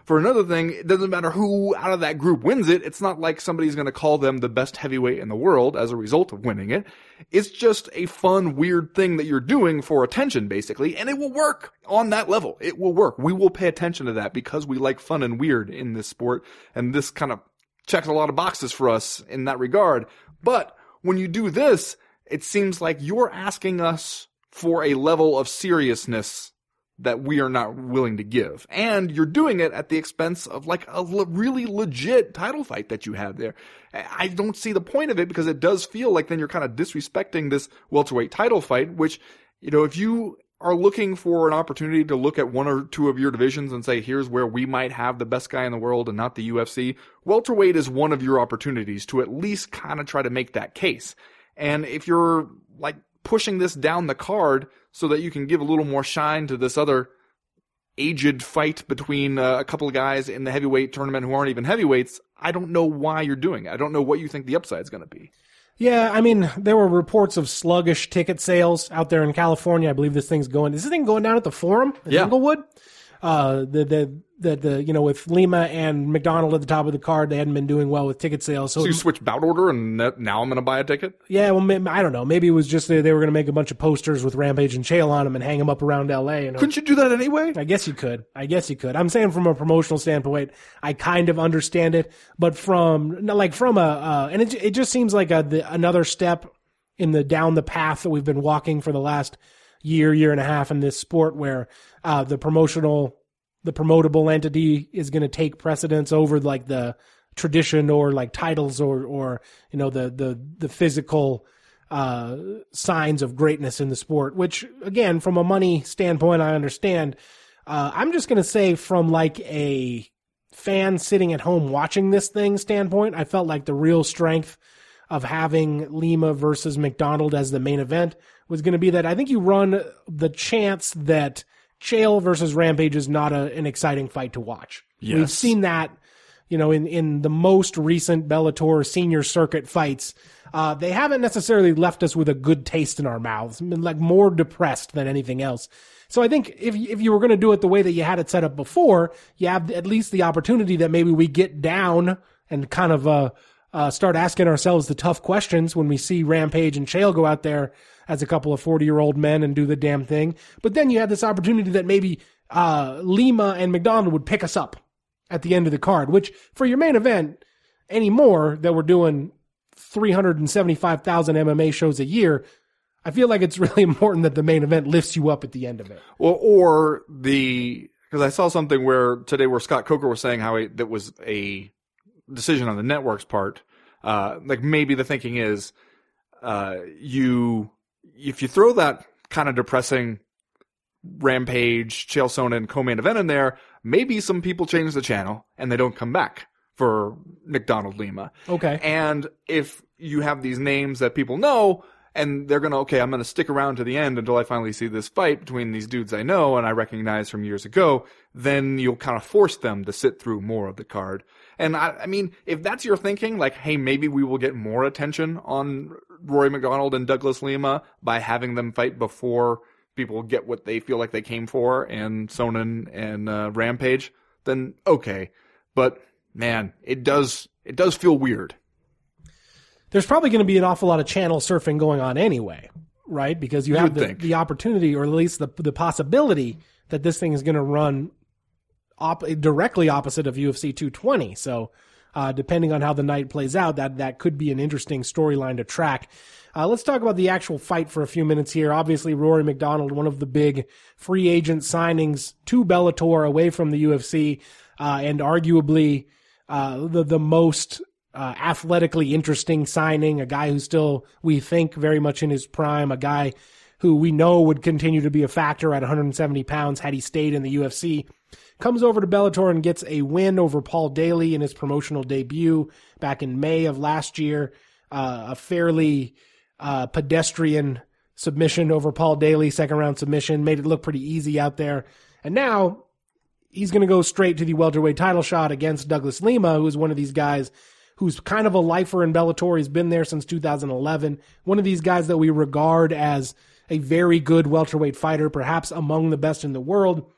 For another thing, it doesn't matter who out of that group wins it. It's not like somebody's going to call them the best heavyweight in the world as a result of winning it. It's just a fun, weird thing that you're doing for attention, basically, and it will work on that level. It will work. We will pay attention to that because we like fun and weird in this sport, and this kind of checks a lot of boxes for us in that regard. But when you do this, it seems like you're asking us for a level of seriousness that we are not willing to give. And you're doing it at the expense of like a le- really legit title fight that you have there. I don't see the point of it because it does feel like then you're kind of disrespecting this welterweight title fight, which, you know, if you are looking for an opportunity to look at one or two of your divisions and say, here's where we might have the best guy in the world and not the UFC, welterweight is one of your opportunities to at least kind of try to make that case. And if you're like pushing this down the card so that you can give a little more shine to this other aged fight between uh, a couple of guys in the heavyweight tournament who aren't even heavyweights, I don't know why you're doing it. I don't know what you think the upside is going to be. Yeah, I mean, there were reports of sluggish ticket sales out there in California. I believe this thing's going. Is this thing going down at the Forum in Yeah. Inglewood? Uh, the the the the you know with Lima and MacDonald at the top of the card, they hadn't been doing well with ticket sales. So, So you switch bout order and now I'm going to buy a ticket? yeah, well, I don't know. Maybe it was just they, they were going to make a bunch of posters with Rampage and Chael on them and hang them up around L.A. And Couldn't you do that anyway? I guess you could. I guess you could. I'm saying from a promotional standpoint, I kind of understand it, but from like from a uh, and it it just seems like a, the, another step in the down the path that we've been walking for the last year, year and a half in this sport, where uh, the promotional, the promotable entity is going to take precedence over like the tradition or like titles or or you know the the the physical uh, signs of greatness in the sport, which again, from a money standpoint, I understand. Uh, I'm just going to say from like a fan sitting at home watching this thing standpoint, I felt like the real strength of having Lima versus MacDonald as the main event was going to be that I think you run the chance that Chael versus Rampage is not a, an exciting fight to watch. We've seen that, you know, in, in the most recent Bellator senior circuit fights. Uh, they haven't necessarily left us with a good taste in our mouths, mean, like more depressed than anything else. So I think if if you were going to do it the way that you had it set up before, you have at least the opportunity that maybe we get down and kind of uh, uh, start asking ourselves the tough questions when we see Rampage and Chael go out there as a couple of forty year old men and do the damn thing. But then you have this opportunity that maybe uh, Lima and MacDonald would pick us up at the end of the card, which for your main event anymore that we're doing 375,000 MMA shows a year, I feel like it's [laughs] really important that the main event lifts you up at the end of it. Or, or the because I saw something where today where Scott Coker was saying how he, that was a decision on the network's part. Uh, like maybe the thinking is, uh, you if you throw that kind of depressing Rampage, Chael Sonnen co-main event in there, maybe some people change the channel and they don't come back for MacDonald Lima. Okay. And if you have these names that people know, and they're gonna, okay, I'm gonna stick around to the end until I finally see this fight between these dudes I know and I recognize from years ago, then you'll kind of force them to sit through more of the card. And I, I mean, if that's your thinking, like, hey, maybe we will get more attention on Rory MacDonald and Douglas Lima by having them fight before people get what they feel like they came for and Sonnen and uh, Rampage, then okay. but man, it does it does feel weird. There's probably going to be an awful lot of channel surfing going on anyway, right? Because you have the, think. the opportunity, or at least the the possibility that this thing is going to run op- directly opposite of UFC 220. So, uh, depending on how the night plays out, that that could be an interesting storyline to track. Uh, let's talk about the actual fight for a few minutes here. Obviously, Rory MacDonald, one of the big free agent signings to Bellator away from the UFC, uh, and arguably uh, the the most uh, athletically interesting signing. A guy who's still, we think, very much in his prime. A guy who we know would continue to be a factor at 170 pounds had he stayed in the UFC. Comes over to Bellator and gets a win over Paul Daly in his promotional debut back in May of last year. Uh, a fairly uh, pedestrian submission over Paul Daly, second round submission, made it look pretty easy out there. And now he's going to go straight to the welterweight title shot against Douglas Lima, who's one of these guys who's kind of a lifer in Bellator. He's been there since 2011. One of these guys that we regard as a very good welterweight fighter, perhaps among the best in the world.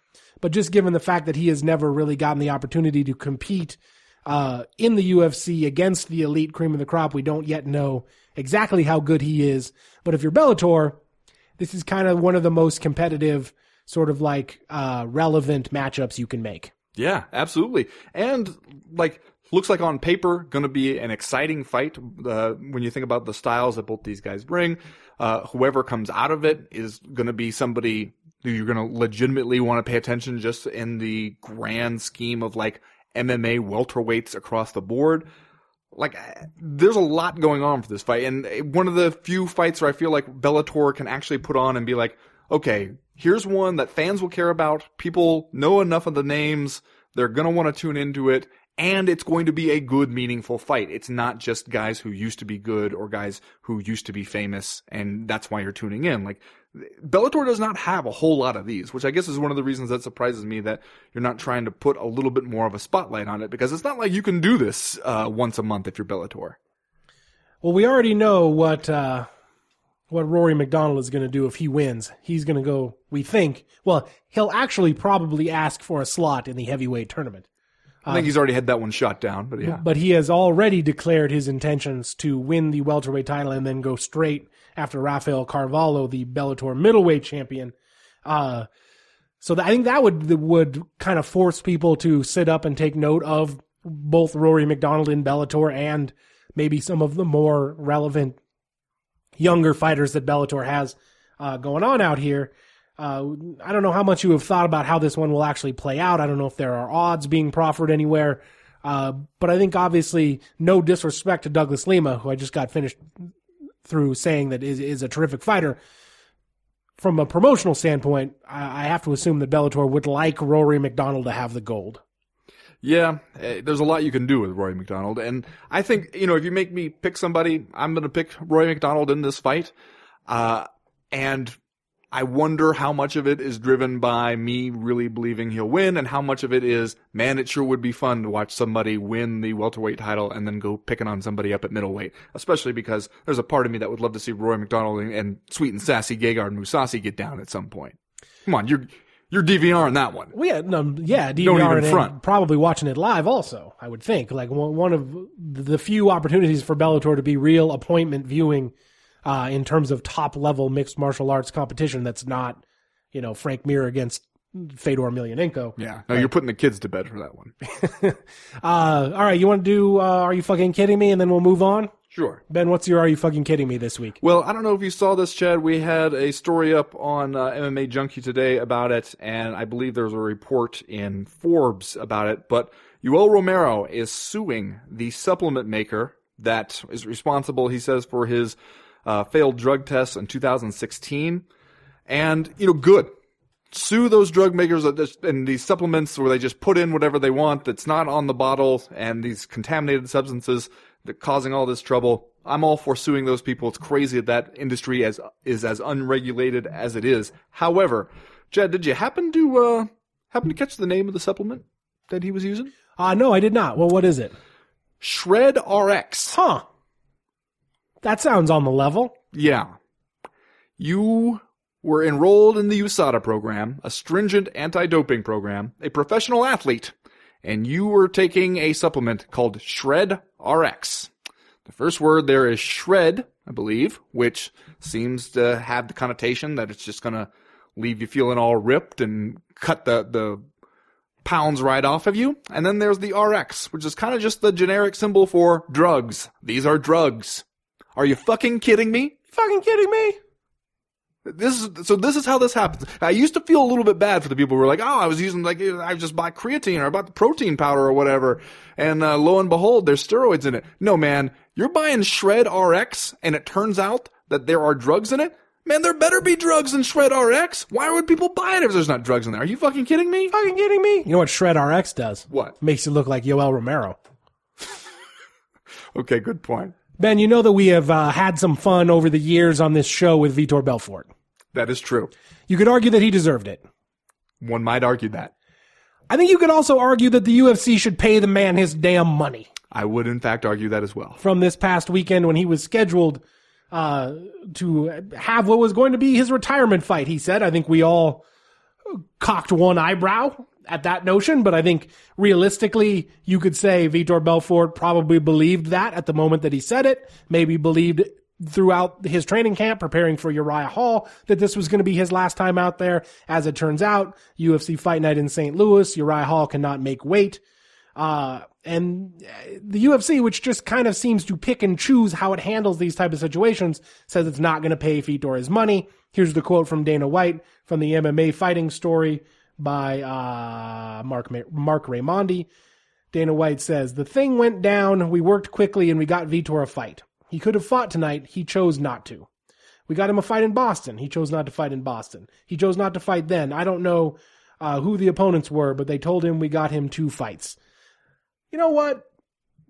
But just given the fact that he has never really gotten the opportunity to compete uh, in the UFC against the elite cream of the crop, we don't yet know exactly how good he is. But if you're Bellator, this is kind of one of the most competitive, sort of like uh, relevant matchups you can make. Yeah, absolutely. And like looks like on paper going to be an exciting fight uh, when you think about the styles that both these guys bring. Uh, whoever comes out of it is going to be somebody you're going to legitimately want to pay attention just in the grand scheme of like MMA welterweights across the board. Like, there's a lot going on for this fight, and eh, one of the few fights where I feel like Bellator can actually put on and be like, okay, here's one that fans will care about. People know enough of the names. They're going to want to tune into it. And it's going to be a good, meaningful fight. It's not just guys who used to be good or guys who used to be famous, and that's why you're tuning in. Like, Bellator does not have a whole lot of these, which I guess is one of the reasons that surprises me that you're not trying to put a little bit more of a spotlight on it, because it's not like you can do this uh, once a month if you're Bellator. Well, we already know what uh, what Rory MacDonald is going to do if he wins. He's going to go. We think. Well, he'll actually probably ask for a slot in the heavyweight tournament. I think he's already had that one shot down, but yeah. But he has already declared his intentions to win the welterweight title and then go straight after Rafael Carvalho, the Bellator middleweight champion. Uh, so I think that would would kind of force people to sit up and take note of both Rory MacDonald in Bellator and maybe some of the more relevant younger fighters that Bellator has uh, going on out here. Uh, I don't know how much you have thought about how this one will actually play out. I don't know if there are odds being proffered anywhere. Uh, but I think obviously no disrespect to Douglas Lima, who I just got finished through saying that is, is a terrific fighter. From a promotional standpoint, I, I have to assume that Bellator would like Rory MacDonald to have the gold. Yeah, eh, there's a lot you can do with Roy MacDonald, and I think you know if you make me pick somebody, I'm going to pick Roy MacDonald in this fight. Uh, and I wonder how much of it is driven by me really believing he'll win, and how much of it is, man, it sure would be fun to watch somebody win the welterweight title and then go picking on somebody up at middleweight. Especially because there's a part of me that would love to see Roy MacDonald and, and sweet and sassy Gegard Mousasi get down at some point. Come on, you're you're DVRing that one. Well, yeah, no, yeah, Don't DVR even and front. probably watching it live. Also, I would think like one of the few opportunities for Bellator to be real appointment viewing uh, in terms of top level mixed martial arts competition. That's not, you know, Frank Mir against Fedor Emelianenko. Yeah, no, you're putting the kids to bed for that one. [laughs] Uh, all right, you want to do? Uh, Are you fucking kidding me? And then we'll move on. Sure. Ben, what's your Are you fucking kidding me this week? Well, I don't know if you saw this, Chad. We had a story up on uh, MMA Junkie today about it, and I believe there's a report in Forbes about it. But Yoel Romero is suing the supplement maker that is responsible, he says, for his uh, failed drug tests in 2016. And, you know, good. Sue those drug makers and these supplements where they just put in whatever they want that's not on the bottle and these contaminated substances that causing all this trouble. I'm all for suing those people. It's crazy that that industry as, is as unregulated as it is. However, Jed, did you happen to, uh, happen to catch the name of the supplement that he was using? Uh, no, I did not. Well, what is it? Shred RX. Huh. That sounds on the level. Yeah. You were enrolled in the USADA program, a stringent anti-doping program, a professional athlete, and you were taking a supplement called Shred RX. The first word there is shred, I believe, which seems to have the connotation that it's just gonna leave you feeling all ripped and cut the, the pounds right off of you. And then there's the RX, which is kind of just the generic symbol for drugs. These are drugs. Are you fucking kidding me? Fucking kidding me? This is so. This is how this happens. I used to feel a little bit bad for the people who were like, "Oh, I was using like I just bought creatine or I bought the protein powder or whatever," and uh, lo and behold, there's steroids in it. No, man, you're buying Shred RX, and it turns out that there are drugs in it. Man, there better be drugs in Shred RX. Why would people buy it if there's not drugs in there? Are you fucking kidding me? Fucking kidding me? You know what Shred RX does? What? Makes you look like Yoel Romero. [laughs] Okay, good point. Ben, you know that we have uh, had some fun over the years on this show with Vitor Belfort. That is true. You could argue that he deserved it. One might argue that. I think you could also argue that the UFC should pay the man his damn money I would, in fact, argue that as well. from this past weekend when he was scheduled uh, to have what was going to be his retirement fight. He said, I think we all cocked one eyebrow at that notion, but I think realistically, you could say Vitor Belfort probably believed that at the moment that he said it, maybe believed throughout his training camp preparing for Uriah Hall that this was going to be his last time out there. As it turns out, UFC Fight Night in St. Louis, Uriah Hall cannot make weight. Uh, and the UFC, which just kind of seems to pick and choose how it handles these type of situations, says it's not going to pay Vitor his money. Here's the quote from Dana White from the MMA fighting story by uh, Marc Marc Raimondi. Dana White says the thing went down. We worked quickly and we got Vitor a fight. He could have fought tonight. He chose not to. We got him a fight in Boston. He chose not to fight in Boston. He chose not to fight then. I don't know uh, who the opponents were, but they told him we got him two fights. You know what?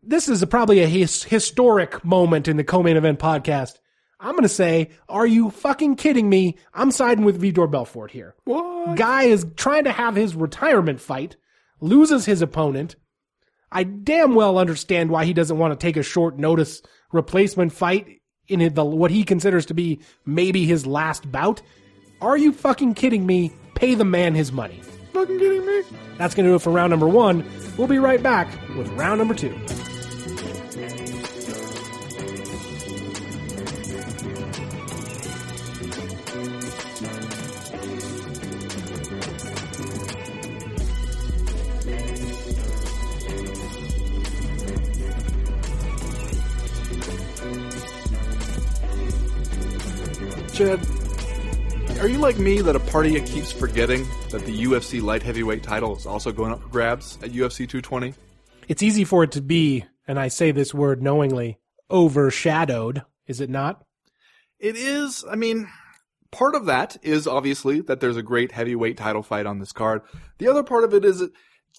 This is a, probably a his, historic moment in the co-main event podcast. I'm going to say, are you fucking kidding me? I'm siding with Vitor Belfort here. What? Guy is trying to have his retirement fight, loses his opponent. I damn well understand why he doesn't want to take a short notice replacement fight in the, what he considers to be maybe his last bout. Are you fucking kidding me? Pay the man his money. Fucking kidding me? That's going to do it for round number one. We'll be right back with round number two. Chad, are you like me that a party keeps forgetting that the UFC light heavyweight title is also going up for grabs at UFC 220? It's easy for it to be, and I say this word knowingly, overshadowed, is it not? It is, I mean, part of that is obviously that there's a great heavyweight title fight on this card. The other part of it is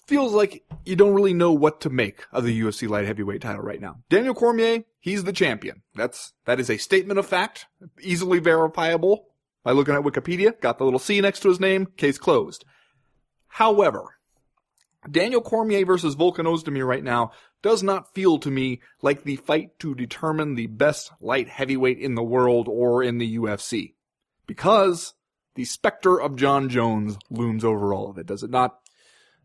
feels like you don't really know what to make of the UFC light heavyweight title right now. Daniel Cormier, he's the champion. That's, that is a statement of fact, easily verifiable by looking at Wikipedia. Got the little C next to his name, case closed. However, Daniel Cormier versus Volkan Oezdemir right now does not feel to me like the fight to determine the best light heavyweight in the world or in the UFC. Because the specter of Jon Jones looms over all of it, does it not?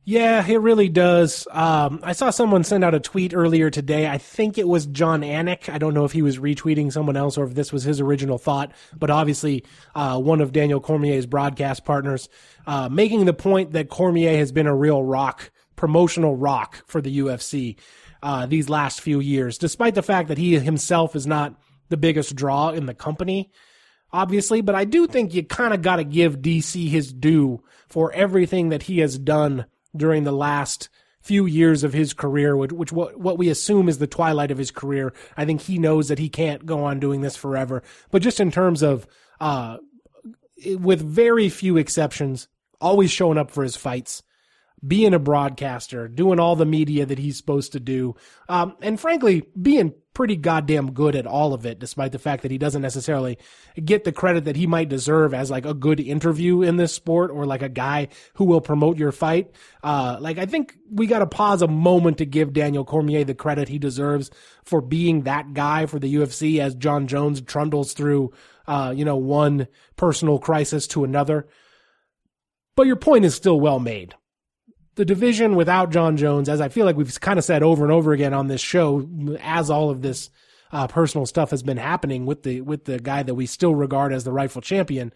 Yeah, it really does. Um, I saw someone send out a tweet earlier today. I think it was Jon Anik. I don't know if he was retweeting someone else or if this was his original thought, but obviously, uh, one of Daniel Cormier's broadcast partners, uh, making the point that Cormier has been a real rock, promotional rock for the UFC, uh, these last few years, despite the fact that he himself is not the biggest draw in the company obviously, but I do think you kind of got to give DC his due for everything that he has done during the last few years of his career, which, which what, what we assume is the twilight of his career. I think he knows that he can't go on doing this forever. But just in terms of, uh, with very few exceptions, always showing up for his fights, being a broadcaster, doing all the media that he's supposed to do, um, and frankly, being pretty goddamn good at all of it, despite the fact that he doesn't necessarily get the credit that he might deserve as like a good interview in this sport or like a guy who will promote your fight. Uh, like I think we got to pause a moment to give Daniel Cormier the credit he deserves for being that guy for the UFC as Jon Jones trundles through, uh, you know, one personal crisis to another. But your point is still well made the division without Jon Jones, as I feel like we've kind of said over and over again on this show, as all of this uh, personal stuff has been happening with the with the guy that we still regard as the rightful champion.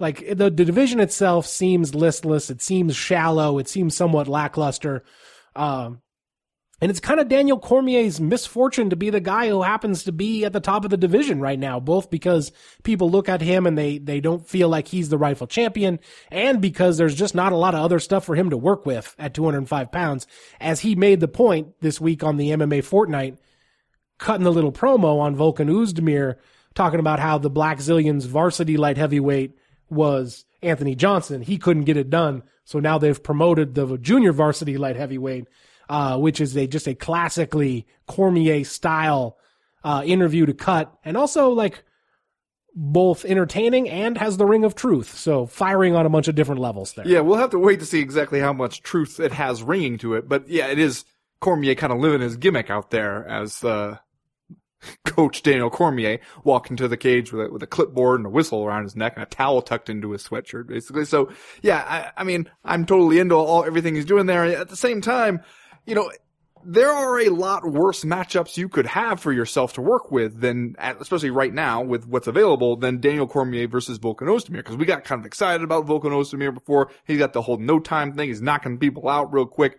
Like the, the division itself seems listless. It seems shallow. It seems somewhat lackluster. Um, and it's kind of Daniel Cormier's misfortune to be the guy who happens to be at the top of the division right now, both because people look at him and they, they don't feel like he's the rightful champion and because there's just not a lot of other stuff for him to work with at 205 pounds. As he made the point this week on the MMA Fortnight, cutting the little promo on Volkan Oezdemir, talking about how the Blackzilians varsity light heavyweight was Anthony Johnson. He couldn't get it done. So now they've promoted the junior varsity light heavyweight uh, which is a just a classically Cormier style uh, interview to cut, and also like both entertaining and has the ring of truth. So firing on a bunch of different levels there. Yeah, we'll have to wait to see exactly how much truth it has ringing to it. But yeah, it is Cormier kind of living his gimmick out there as uh, [laughs] Coach Daniel Cormier walking to the cage with a, with a clipboard and a whistle around his neck and a towel tucked into his sweatshirt, basically. So yeah, I, I mean, I'm totally into all everything he's doing there. At the same time, you know, there are a lot worse matchups you could have for yourself to work with than, especially right now with what's available, than Daniel Cormier versus Volkan Oezdemir. Because we got kind of excited about Volkan Oezdemir before. He's got the whole no time thing. He's knocking people out real quick.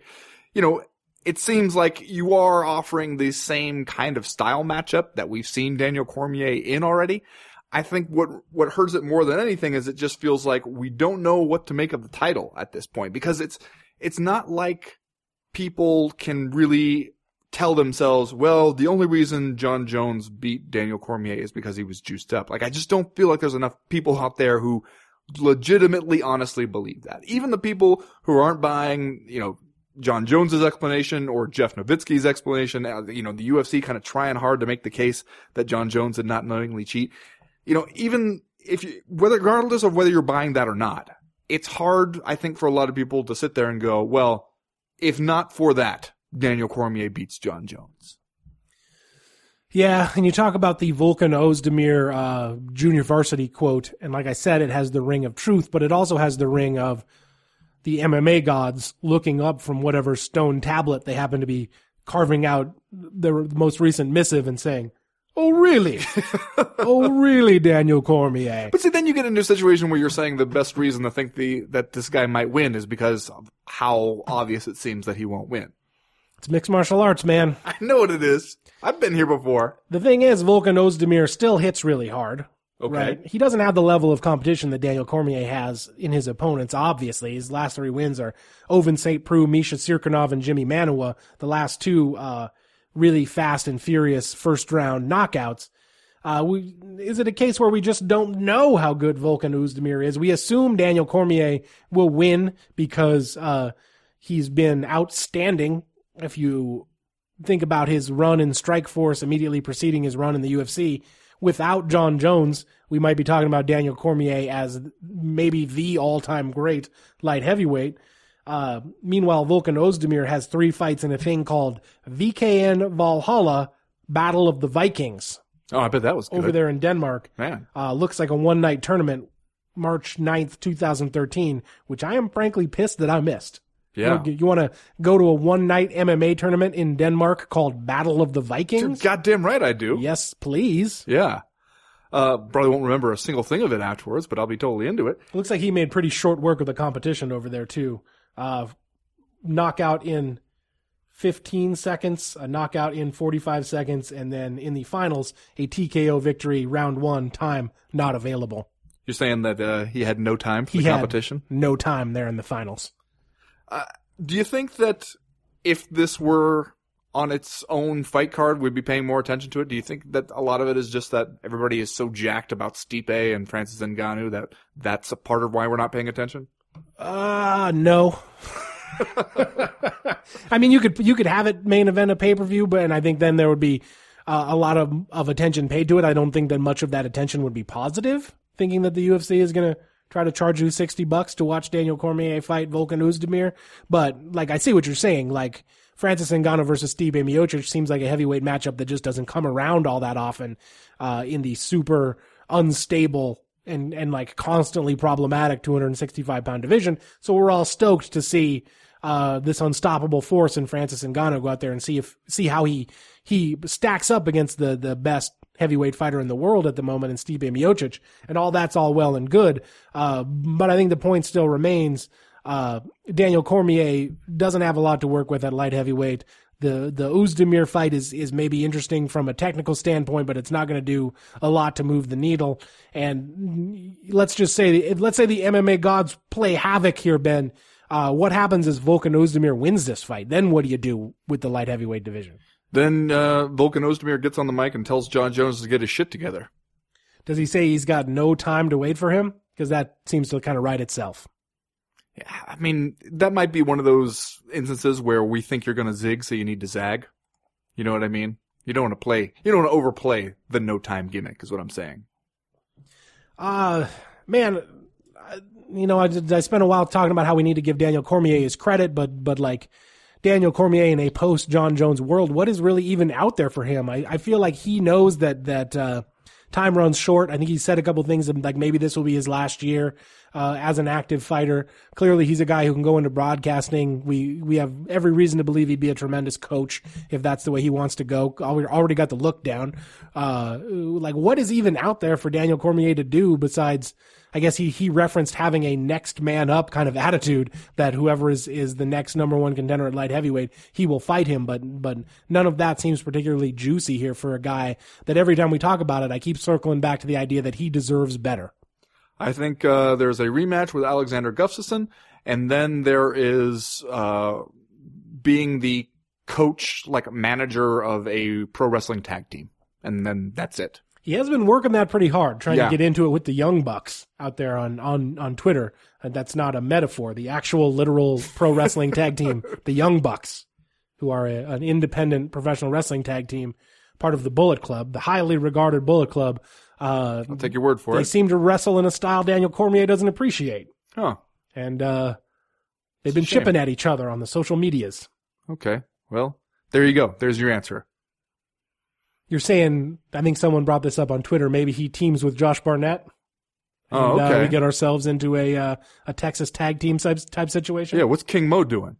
You know, it seems like you are offering the same kind of style matchup that we've seen Daniel Cormier in already. I think what what hurts it more than anything is it just feels like we don't know what to make of the title at this point because it's it's not like people can really tell themselves, well, the only reason Jon Jones beat Daniel Cormier is because he was juiced up. Like, I just don't feel like there's enough people out there who legitimately, honestly believe that. Even the people who aren't buying, you know, Jon Jones's explanation or Jeff Novitzky's explanation, uh, you know, the UFC kind of trying hard to make the case that Jon Jones did not knowingly cheat. You know, even if you, whether, regardless of whether you're buying that or not, it's hard, I think, for a lot of people to sit there and go, well, if not for that, Daniel Cormier beats Jon Jones. Yeah, and you talk about the Volkan Oezdemir uh, junior varsity quote, and like I said, it has the ring of truth, but it also has the ring of the MMA gods looking up from whatever stone tablet they happen to be carving out their most recent missive and saying, Oh, really? [laughs] oh, really, Daniel Cormier? But see, then you get into a situation where you're saying the best reason to think the that this guy might win is because of how obvious it seems that he won't win. It's mixed martial arts, man. [laughs] I know what it is. I've been here before. The thing is, Volkan Oezdemir still hits really hard. Okay. Right? He doesn't have the level of competition that Daniel Cormier has in his opponents, obviously. His last three wins are Ovince St. Preux, Misha Cirkunov, and Jimmy Manuwa. The last two, uh, really fast and furious first round knockouts. Uh, we, is it a case where we just don't know how good Volkan Oezdemir is? We assume Daniel Cormier will win because uh, he's been outstanding. If you think about his run in Strikeforce immediately preceding his run in the UFC, without Jon Jones, we might be talking about Daniel Cormier as maybe the all-time great light heavyweight. Uh, meanwhile, Volkan Oezdemir has three fights in a thing called VKN Valhalla Battle of the Vikings. Oh, I bet that was good. over there in Denmark. Man. Uh, looks like a one night tournament, March 9th, 2013, which I am frankly pissed that I missed. Yeah. You, you want to go to a one night MMA tournament in Denmark called Battle of the You're Vikings? goddamn right I do. Yes, please. Yeah. Uh, probably won't remember a single thing of it afterwards, but I'll be totally into it. Looks like he made pretty short work of the competition over there too. Uh, knockout in 15 seconds, a knockout in 45 seconds, and then in the finals, a TKO victory, round one, time not available. You're saying that uh, he had no time for He the competition? no time there in the finals. Do you think that if this were on its own fight card, we'd be paying more attention to it? Do you think that a lot of it is just that everybody is so jacked about Stipe and Francis Ngannou that that's a part of why we're not paying attention? Uh no. [laughs] I mean, you could you could have it main event a pay per view, but and I think then there would be uh, a lot of of attention paid to it. I don't think that much of that attention would be positive. Thinking that the UFC is going to try to charge you sixty bucks to watch Daniel Cormier fight Volkan Oezdemir, but like I see what you're saying. Like Francis Ngannou versus Stipe Miocic seems like a heavyweight matchup that just doesn't come around all that often uh, in the super unstable and and like constantly problematic 265 pound division. So we're all stoked to see uh, this unstoppable force in Francis Ngannou go out there and see if see how he he stacks up against the the best heavyweight fighter in the world at the moment in Stipe Miocic, and all that's all well and good. Uh, but I think the point still remains. Uh, Daniel Cormier doesn't have a lot to work with at light heavyweight. The the Oezdemir fight is is maybe interesting from a technical standpoint, but it's not going to do a lot to move the needle. And let's just say, let's say the MMA gods play havoc here, Ben. Uh, what happens is Volkan Oezdemir wins this fight? Then what do you do with the light heavyweight division? Then uh, Volkan Oezdemir gets on the mic and tells Jon Jones to get his shit together. Does he say he's got no time to wait for him? Because that seems to kind of write itself. I mean, that might be one of those instances where we think you're going to zig, so you need to zag. You know what I mean? You don't want to play, you don't want to overplay the no time gimmick, is what I'm saying. Uh, man, you know, I, I spent a while talking about how we need to give Daniel Cormier his credit, but, but like, Daniel Cormier in a post Jon Jones world, what is really even out there for him? I, I feel like he knows that, that, uh, time runs short. I think he said a couple things like maybe this will be his last year uh, as an active fighter. Clearly, he's a guy who can go into broadcasting. We we have every reason to believe he'd be a tremendous coach if that's the way he wants to go. We already got the look down. Uh, like, what is even out there for Daniel Cormier to do besides? I guess he he referenced having a next man up kind of attitude that whoever is is the next number one contender at light heavyweight, he will fight him. But but none of that seems particularly juicy here for a guy that every time we talk about it, I keep circling back to the idea that he deserves better. I think uh, there's a rematch with Alexander Gustafsson, and then there is uh, being the coach, like manager of a pro wrestling tag team, and then that's it. He has been working that pretty hard, trying yeah. to get into it with the Young Bucks out there on on on Twitter. And that's not a metaphor; the actual literal pro wrestling tag team, [laughs] the Young Bucks, who are a, an independent professional wrestling tag team, part of the Bullet Club, the highly regarded Bullet Club uh, I'll take your word for they it. They seem to wrestle in a style Daniel Cormier doesn't appreciate. Huh. And uh, they've been chipping at each other on the social medias. Okay. Well, there you go. There's your answer. You're saying, I think someone brought this up on Twitter. Maybe he teams with Josh Barnett. Oh, and, oh, okay. Uh, we get ourselves into a uh, a Texas tag team type type situation. Yeah, what's King Mo doing?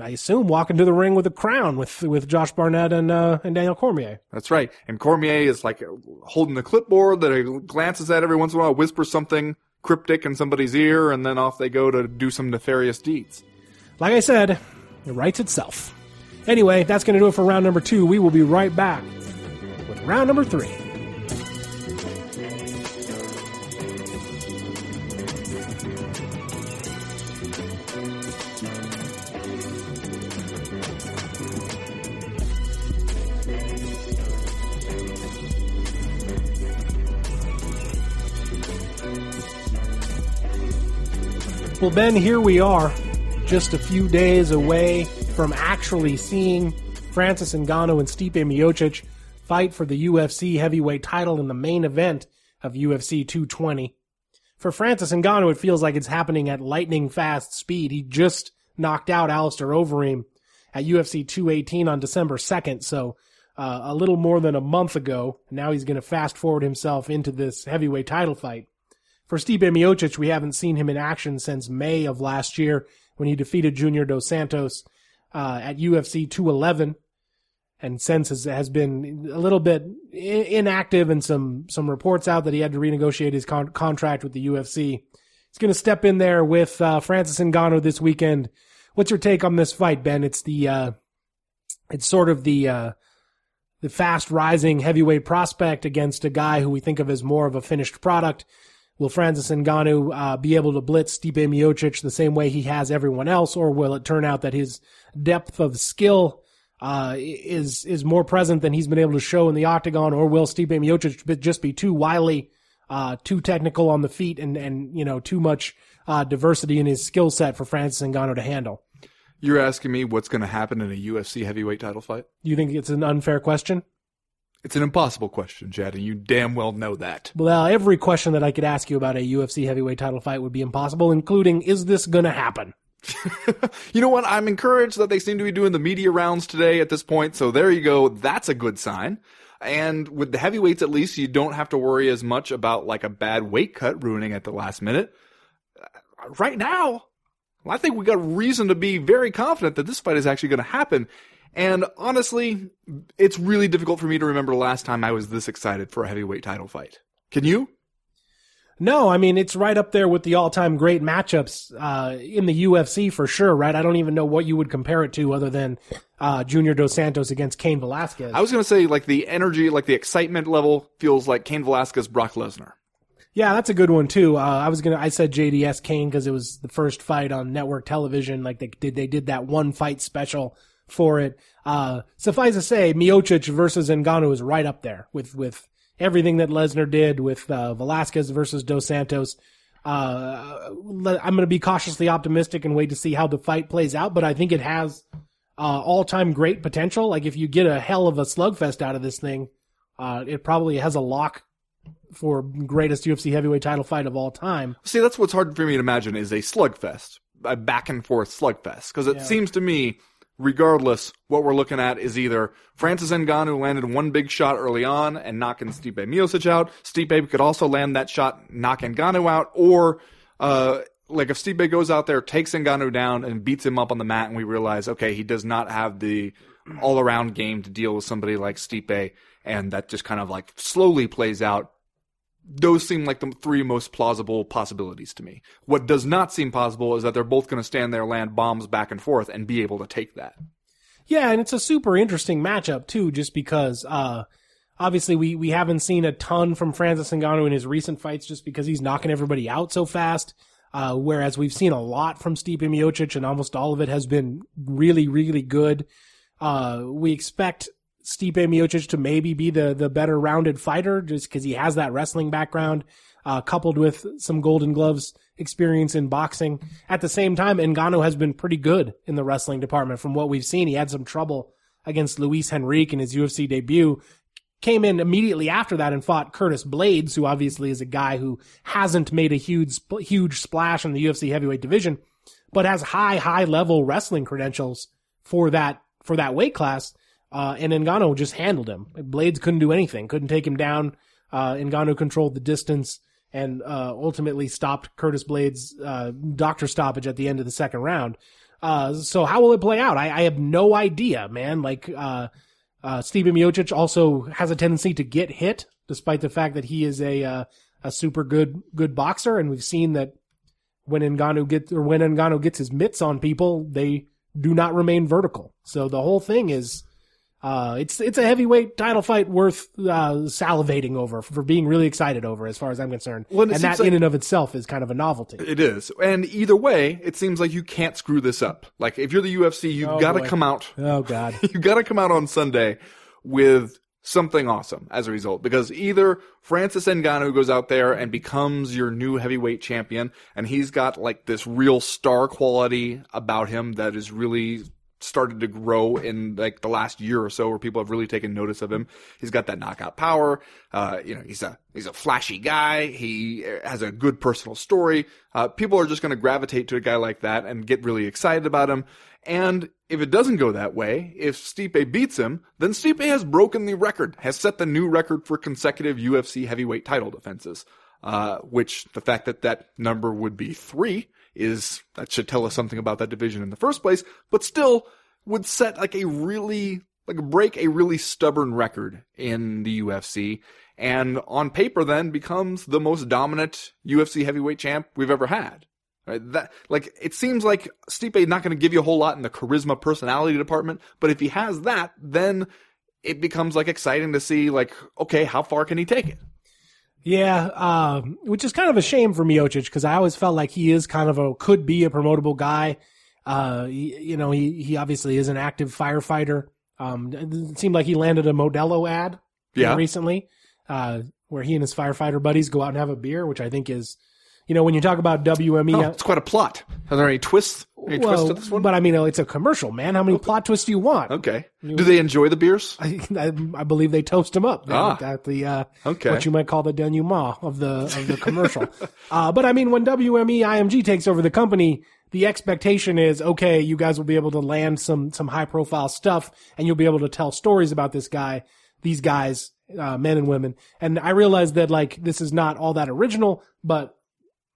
I assume walking to the ring with a crown with with Josh Barnett and uh, and Daniel Cormier. That's right. And Cormier is like holding the clipboard that he glances at every once in a while, whispers something cryptic in somebody's ear, and then off they go to do some nefarious deeds. Like I said, it writes itself. Anyway, that's going to do it for round number two. We will be right back with round number three. Well, Ben, here we are, just a few days away from actually seeing Francis Ngannou and Stipe Miocic fight for the UFC heavyweight title in the main event of UFC 220. For Francis Ngannou, it feels like it's happening at lightning fast speed. He just knocked out Alistair Overeem at UFC 218 on December 2nd, so uh, a little more than a month ago. Now he's going to fast forward himself into this heavyweight title fight. For Stipe Miocic, we haven't seen him in action since May of last year when he defeated Junior Dos Santos uh, at UFC 211, and since has, has been a little bit inactive, and some some reports out that he had to renegotiate his con- contract with the UFC. He's going to step in there with uh, Francis Ngannou this weekend. What's your take on this fight, Ben? It's the uh, it's sort of the uh, the fast rising heavyweight prospect against a guy who we think of as more of a finished product. Will Francis Ngannou uh, be able to blitz Stipe Miocic the same way he has everyone else, or will it turn out that his depth of skill uh, is is more present than he's been able to show in the octagon, or will Stipe Miocic just be too wily, uh, too technical on the feet, and and you know too much uh, diversity in his skill set for Francis Ngannou to handle? You're asking me what's going to happen in a UFC heavyweight title fight? You think it's an unfair question? It's an impossible question, Chad, and you damn well know that. Well, every question that I could ask you about a UFC heavyweight title fight would be impossible, including is this going to happen? [laughs] you know what? I'm encouraged that they seem to be doing the media rounds today at this point, so there you go. That's a good sign. And with the heavyweights, at least, you don't have to worry as much about like a bad weight cut ruining at the last minute. Right now, I think we got reason to be very confident that this fight is actually going to happen. And honestly, it's really difficult for me to remember the last time I was this excited for a heavyweight title fight. Can you? No, I mean it's right up there with the all-time great matchups uh, in the UFC for sure. Right? I don't even know what you would compare it to other than uh, Junior Dos Santos against Cain Velasquez. I was going to say like the energy, like the excitement level feels like Cain Velasquez, Brock Lesnar. Yeah, that's a good one too. Uh, I was gonna, I said JDS Cain because it was the first fight on network television. Like they did, they did that one fight special for it. Uh, suffice to say, Miocic versus Ngannou is right up there with with everything that Lesnar did with uh, Velasquez versus Dos Santos. Uh, I'm going to be cautiously optimistic and wait to see how the fight plays out, but I think it has uh, all-time great potential. Like if you get a hell of a slugfest out of this thing, uh, it probably has a lock for greatest UFC heavyweight title fight of all time. See, that's what's hard for me to imagine is a slugfest, a back and forth slugfest, because it Yeah. seems to me, regardless, what we're looking at is either Francis Ngannou landed one big shot early on and knocking Stipe Miocic out. Stipe could also land that shot, knock Ngannou out, or uh, like if Stipe goes out there, takes Ngannou down, and beats him up on the mat, and we realize, okay, he does not have the all around game to deal with somebody like Stipe, and that just kind of like slowly plays out those seem like the three most plausible possibilities to me. What does not seem possible is that they're both going to stand there, land bombs back and forth, and be able to take that. Yeah, and it's a super interesting matchup too, just because uh, obviously we we haven't seen a ton from Francis Ngannou in his recent fights, just because he's knocking everybody out so fast. Uh, whereas we've seen a lot from Stipe Miocic, and almost all of it has been really, really good. Uh, we expect Stipe Miocic to maybe be the the better rounded fighter, just because he has that wrestling background, uh, coupled with some Golden Gloves experience in boxing. At the same time, Ngannou has been pretty good in the wrestling department. From what we've seen, he had some trouble against Luis Henrique in his UFC debut. Came in immediately after that and fought Curtis Blaydes, who obviously is a guy who hasn't made a huge huge splash in the UFC heavyweight division, but has high high level wrestling credentials for that for that weight class. Uh, and Ngannou just handled him. Blaydes couldn't do anything, couldn't take him down. Uh, Ngannou controlled the distance and uh, ultimately stopped Curtis Blaydes' uh, doctor stoppage at the end of the second round. Uh, so how will it play out? I, I have no idea, man. Like uh, uh, Steven Miocic also has a tendency to get hit, despite the fact that he is a uh, a super good good boxer, and we've seen that when Ngannou gets or when Ngannou gets his mitts on people, they do not remain vertical. So the whole thing is uh, it's it's a heavyweight title fight worth uh, salivating over for being really excited over, as far as I'm concerned. Well, and and that like- in and of itself is kind of a novelty. It is. And either way, it seems like you can't screw this up. Like, if you're the UFC, you've Oh, got to come out Oh God, [laughs] you've got to come out on Sunday with something awesome as a result because either Francis Ngannou goes out there and becomes your new heavyweight champion and he's got like this real star quality about him that is really started to grow in like the last year or so where people have really taken notice of him. He's got that knockout power. Uh, you know, he's a, he's a flashy guy. He has a good personal story. Uh, people are just going to gravitate to a guy like that and get really excited about him. And if it doesn't go that way, if Stipe beats him, then Stipe has broken the record, has set the new record for consecutive UFC heavyweight title defenses. Uh, which the fact that that number would be three is, that should tell us something about that division in the first place, but still would set like a really, like break a really stubborn record in the UFC. And on paper then becomes the most dominant UFC heavyweight champ we've ever had. Right? That like it seems like Stipe not going to give you a whole lot in the charisma personality department, but if he has that, then it becomes like exciting to see like okay, how far can he take it? Yeah, um, which is kind of a shame for Miocic because I always felt like he is kind of a could be a promotable guy. Uh, he- you know, he he obviously is an active firefighter. Um, it seemed like he landed a Modelo ad Yeah. recently, uh, where he and his firefighter buddies go out and have a beer, which I think is, you know, when you talk about WME, Oh, it's quite a plot. Are there any twists? Any twists to this one? but I mean, it's a commercial, man. How many plot twists do you want? okay. Do they enjoy the beers? [laughs] I, I, I believe they toast them up Ah. at, at the uh, Okay. what you might call the denouement of the of the commercial. [laughs] uh, but I mean, when WME IMG takes over the company, the expectation is okay. You guys will be able to land some some high profile stuff, and you'll be able to tell stories about this guy, these guys, uh, men and women. And I realize that like this is not all that original, but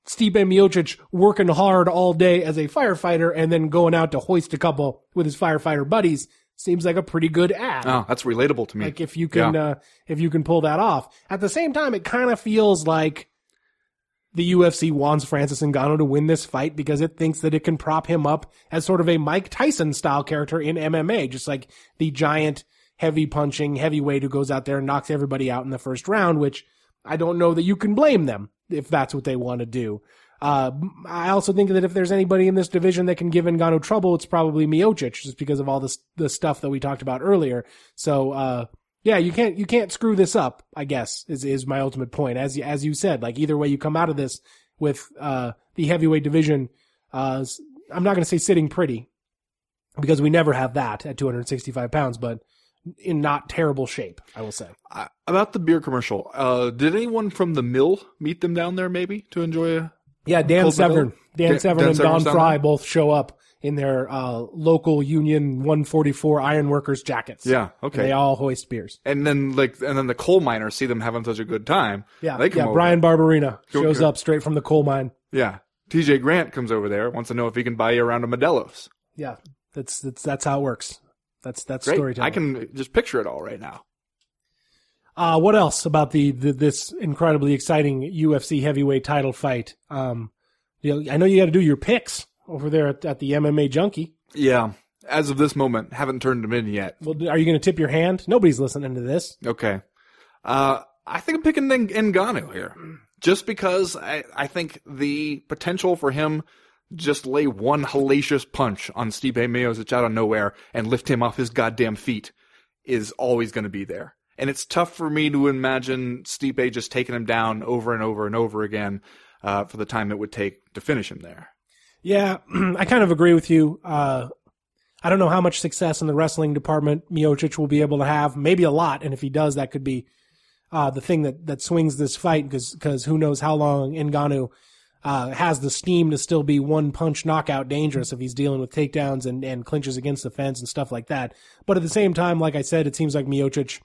Stipe Miocic working hard all day as a firefighter and then going out to hoist a couple with his firefighter buddies seems like a pretty good ad. Oh, that's relatable to me. Like if you can, Yeah. uh, if you can pull that off. At the same time, it kind of feels like the UFC wants Francis Ngannou to win this fight because it thinks that it can prop him up as sort of a Mike Tyson style character in MMA, just like the giant, heavy punching heavyweight who goes out there and knocks everybody out in the first round, which I don't know that you can blame them if that's what they want to do. Uh, I also think that if there's anybody in this division that can give Ngannou trouble, it's probably Miocic, just because of all this the stuff that we talked about earlier. So, uh, yeah, you can't you can't screw this up. I guess is is my ultimate point. As as you said, like either way you come out of this with uh, the heavyweight division, uh, I'm not going to say sitting pretty because we never have that at 265 pounds, but in not terrible shape, I will say. Uh, about the beer commercial, uh, did anyone from the mill meet them down there maybe to enjoy a Yeah, Dan Severn, Dan Dan- Severn Dan and Don Frye both show up in their uh, local Union 144 Ironworkers jackets. Yeah, And okay. they all hoist beers. and then like and then the coal miners see them having such a good time. Yeah, they come yeah. over. Bryan Barberena Go- shows go- up straight from the coal mine. Yeah, TJ Grant comes over there, wants to know if he can buy you a round of Modelo's. Yeah, that's that's that's how it works. That's that's Great, storytelling. I can just picture it all right now. Uh, what else about the, the this incredibly exciting UFC heavyweight title fight? Um, you know, I know you got to do your picks over there at, at the MMA Junkie. Yeah, as of this moment, haven't turned them in yet. Well, are you going to tip your hand? Nobody's listening to this. Okay. Uh, I think I'm picking Ng- Ngannou here. Just because I, I think the potential for him just lay one hellacious punch on Stipe Miocic out of nowhere and lift him off his goddamn feet is always going to be there. And it's tough for me to imagine Stipe just taking him down over and over and over again uh, for the time it would take to finish him there. Yeah, [clears throat] I kind of agree with you. Uh, I don't know how much success in the wrestling department Miocic will be able to have. Maybe a lot, and if he does, that could be uh, the thing that that swings this fight because who knows how long Ngannou uh, has the steam to still be one punch knockout dangerous if he's dealing with takedowns and and clinches against the fence and stuff like that. But at the same time, like I said, it seems like Miocic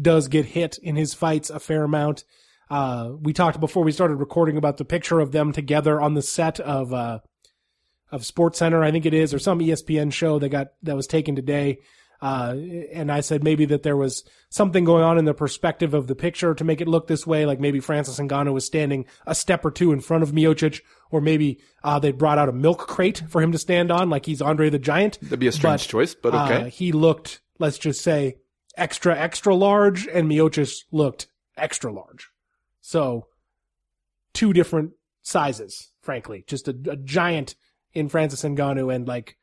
does get hit in his fights a fair amount. Uh, we talked before we started recording about the picture of them together on the set of uh, of Sports Center, I think it is, or some ESPN show that got that was taken today. Uh, and I said maybe that there was something going on in the perspective of the picture to make it look this way, like maybe Francis Ngannou was standing a step or two in front of Miocic, or maybe uh, they brought out a milk crate for him to stand on, like he's Andre the Giant. That'd be a strange But, choice, but okay. Uh, he looked, let's just say, extra extra large, and Miocic looked extra large. So, two different sizes, frankly, just a, a giant in Francis Ngannou and like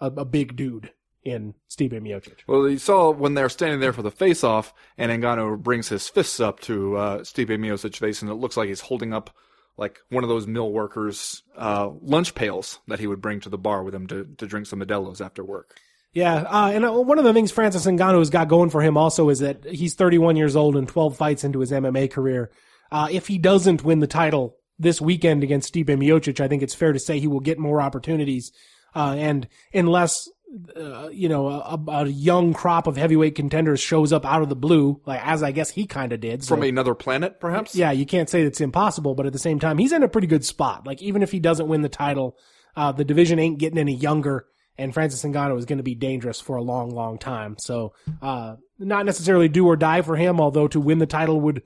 a, a big dude in Stipe Miocic. Well, you saw when they're standing there for the face-off, and Ngannou brings his fists up to uh, Stipe Miocic's face, and it looks like he's holding up like one of those mill workers' uh, lunch pails that he would bring to the bar with him to, to drink some Modelo's after work. Yeah, uh, and uh, one of the things Francis Ngannou has got going for him also is that he's 31 years old and 12 fights into his MMA career. Uh, if he doesn't win the title this weekend against Stipe Miocic, I think it's fair to say he will get more opportunities. Uh, and unless, uh, you know, a, a young crop of heavyweight contenders shows up out of the blue, like as I guess he kind of did. So, From another planet, perhaps? yeah, you can't say it's impossible, but at the same time, he's in a pretty good spot. Like even if he doesn't win the title, uh, the division ain't getting any younger, and Francis Ngannou is going to be dangerous for a long, long time. So, uh, not necessarily do or die for him, although to win the title would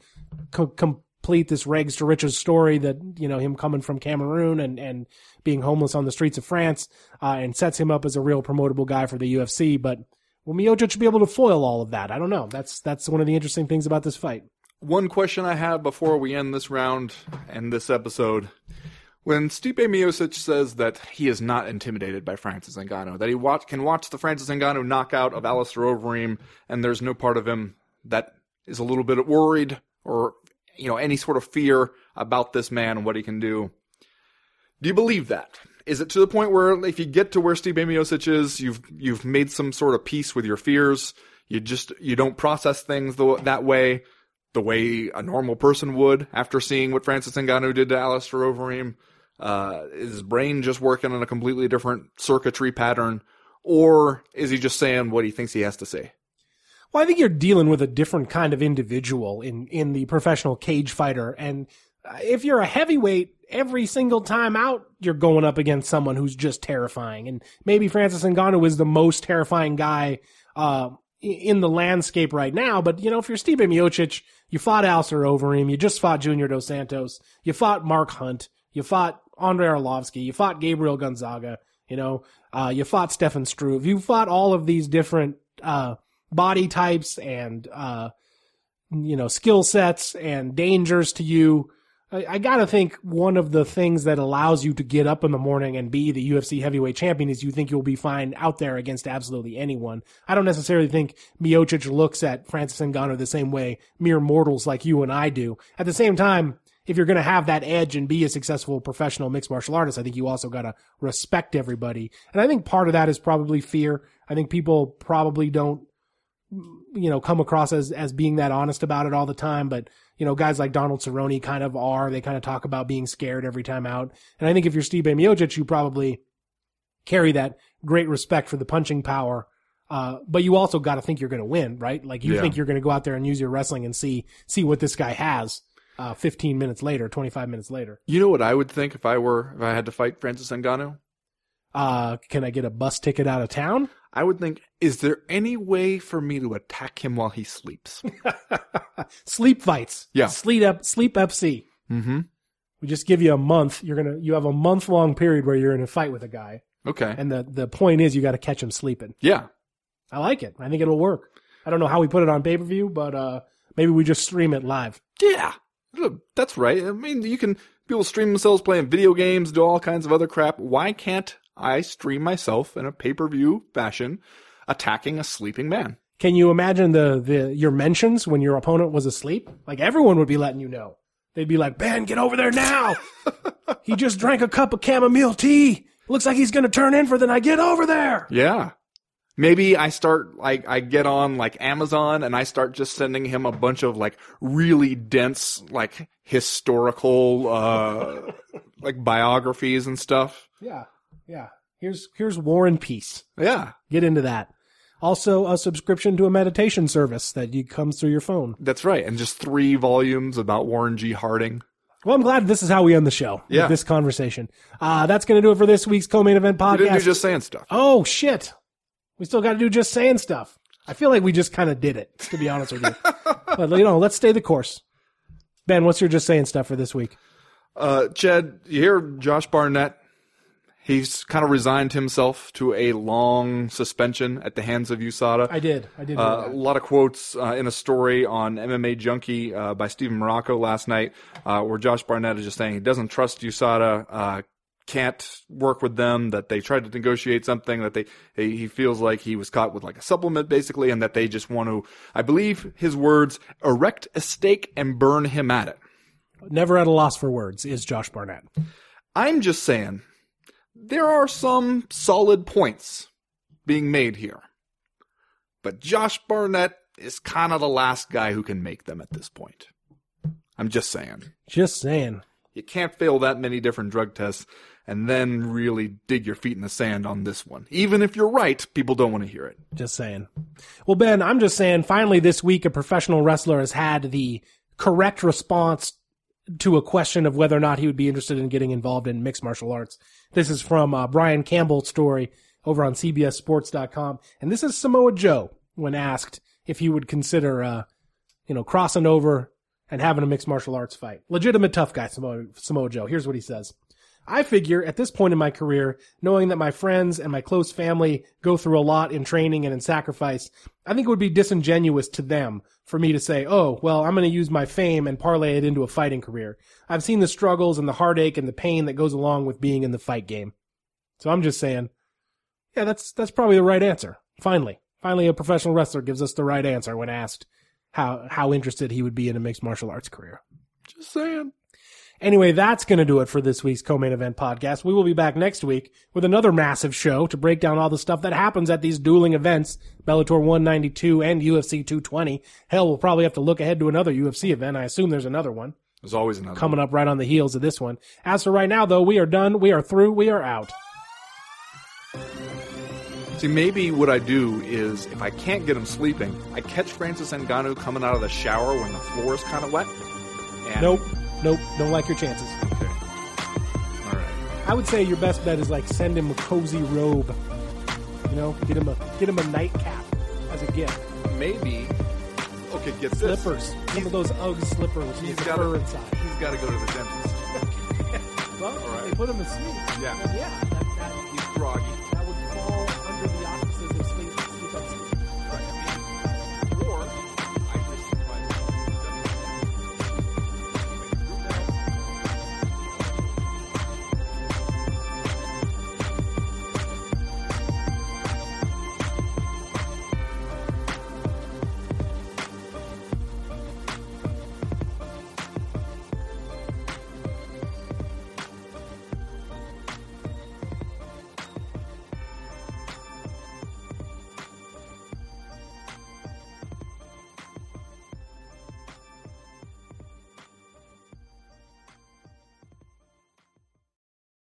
co- complete this rags to riches story that you know him coming from Cameroon and and being homeless on the streets of France, uh, and sets him up as a real promotable guy for the UFC. But will Miocic should be able to foil all of that? I don't know. That's that's one of the interesting things about this fight. One question I have before we end this round and this episode. When Stipe Miocic says that he is not intimidated by Francis Ngannou, that he watch, can watch the Francis Ngannou knockout of Alistair Overeem, and there's no part of him that is a little bit worried or you know any sort of fear about this man and what he can do. Do you believe that? Is it to the point where if you get to where Stipe Miocic is, you've you've made some sort of peace with your fears? You just you don't process things the, that way, the way a normal person would after seeing what Francis Ngannou did to Alistair Overeem. Uh, is his brain just working on a completely different circuitry pattern, or is he just saying what he thinks he has to say? Well, I think you're dealing with a different kind of individual in, in the professional cage fighter. And if you're a heavyweight, every single time out, you're going up against someone who's just terrifying. And maybe Francis Ngannou is the most terrifying guy uh, in the landscape right now. But you know, if you're Stipe Miocic, you fought Alistair Overeem, you just fought Junior Dos Santos, you fought Mark Hunt, you fought Andrei Arlovsky, you fought Gabriel Gonzaga, you know, uh, you fought Stefan Struve, you fought all of these different uh, body types and uh, you know skill sets and dangers to you. I, I gotta think one of the things that allows you to get up in the morning and be the UFC heavyweight champion is you think you'll be fine out there against absolutely anyone. I don't necessarily think Miocic looks at Francis Ngannou the same way mere mortals like you and I do. At the same time, if you're going to have that edge and be a successful professional mixed martial artist, I think you also got to respect everybody. And I think part of that is probably fear. I think people probably don't, you know, come across as, as being that honest about it all the time. But, you know, guys like Donald Cerrone kind of are. They kind of talk about being scared every time out. And I think if you're Stipe Miocic, you probably carry that great respect for the punching power. Uh, but you also got to think you're going to win, right? Like you Yeah. think you're going to go out there and use your wrestling and see, see what this guy has uh, 15 minutes later, 25 minutes later. You know what I would think if I were if I had to fight Francis Ngannou? Uh, can I get a bus ticket out of town? I would think, is there any way for me to attack him while he sleeps? [laughs] Sleep fights. Yeah. Sleep up, sleep FC. mm-hmm. We just give you a month. You're gonna, you have a month long period where you're in a fight with a guy, Okay. and the the point is you got to catch him sleeping. yeah. I like it. I think it'll work. I don't know how we put it on pay per view, but uh, maybe we just stream it live. Yeah. Look, That's right. I mean, you can people stream themselves playing video games, do all kinds of other crap. Why can't I stream myself in a pay-per-view fashion attacking a sleeping man? Can you imagine the the your mentions when your opponent was asleep? Like everyone would be letting you know. They'd be like, "Ben, get over there now! [laughs] he just drank a cup of chamomile tea. Looks like he's gonna turn in for the night. Get over there!" Yeah. Maybe I start like I get on like Amazon and I start just sending him a bunch of like really dense like historical uh [laughs] like biographies and stuff. Yeah, yeah. Here's here's War and Peace. Yeah. Get into that. Also, a subscription to a meditation service that you comes through your phone. That's right. And just three volumes about Warren G. Harding. Well, I'm glad this is how we end the show. with Yeah. this conversation. Uh, that's going to do it for this week's co-main event We didn't podcast. do just saying stuff. oh shit, we still got to do just saying stuff. I feel like we just kind of did it, to be honest with you. [laughs] but you know, let's stay the course. Ben, what's your just saying stuff for this week? Uh, Jed, you hear Josh Barnett? He's kind of resigned himself to a long suspension at the hands of USADA. I did. I did. Uh, a lot of quotes uh, in a story on MMA Junkie uh, by Steven Marrocco last night, uh, where Josh Barnett is just saying he doesn't trust USADA, uh, can't work with them, that they tried to negotiate something, that they he he feels like he was caught with like a supplement basically, and that they just want to, I believe his words, erect a stake and burn him at it. Never at a loss for words is Josh Barnett. I'm just saying, there are some solid points being made here. But Josh Barnett is kind of the last guy who can make them at this point. I'm just saying. Just saying. You can't fail that many different drug tests and then really dig your feet in the sand on this one. Even if you're right, people don't want to hear it. Just saying. Well, Ben, I'm just saying, finally this week, a professional wrestler has had the correct response to a question of whether or not he would be interested in getting involved in mixed martial arts. This is from uh, Brian Campbell's story over on CBSSports.com. And this is Samoa Joe when asked if he would consider, uh, you know, crossing over and having a mixed martial arts fight. Legitimate tough guy, Samoa, Samoa Joe. Here's what he says. I figure at this point in my career, knowing that my friends and my close family go through a lot in training and in sacrifice, I think it would be disingenuous to them for me to say, oh, well, I'm going to use my fame and parlay it into a fighting career. I've seen the struggles and the heartache and the pain that goes along with being in the fight game. So I'm just saying, yeah, that's, that's probably the right answer. Finally, finally a professional wrestler gives us the right answer when asked how, how interested he would be in a mixed martial arts career. Just saying. Anyway, that's going to do it for this week's co-main event podcast. We will be back next week with another massive show to break down all the stuff that happens at these dueling events, Bellator 192 and UFC 220. Hell, we'll probably have to look ahead to another UFC event. I assume there's another one There's always another. coming up right on the heels of this one. As for right now, though, we are done. We are through. We are out. See, maybe what I do is if I can't get him sleeping, I catch Francis Ngannou coming out of the shower when the floor is kind of wet. And Nope. Nope, don't like your chances. Okay. All right. I would say your best bet is like send him a cozy robe. You know, get him a get him a nightcap as a gift. Maybe. Okay, get this. Slippers, some of those UGG slippers He's got fur to. inside. He's got to go to the dentist. [laughs] Well, right. they put him to sleep. Yeah. Yeah.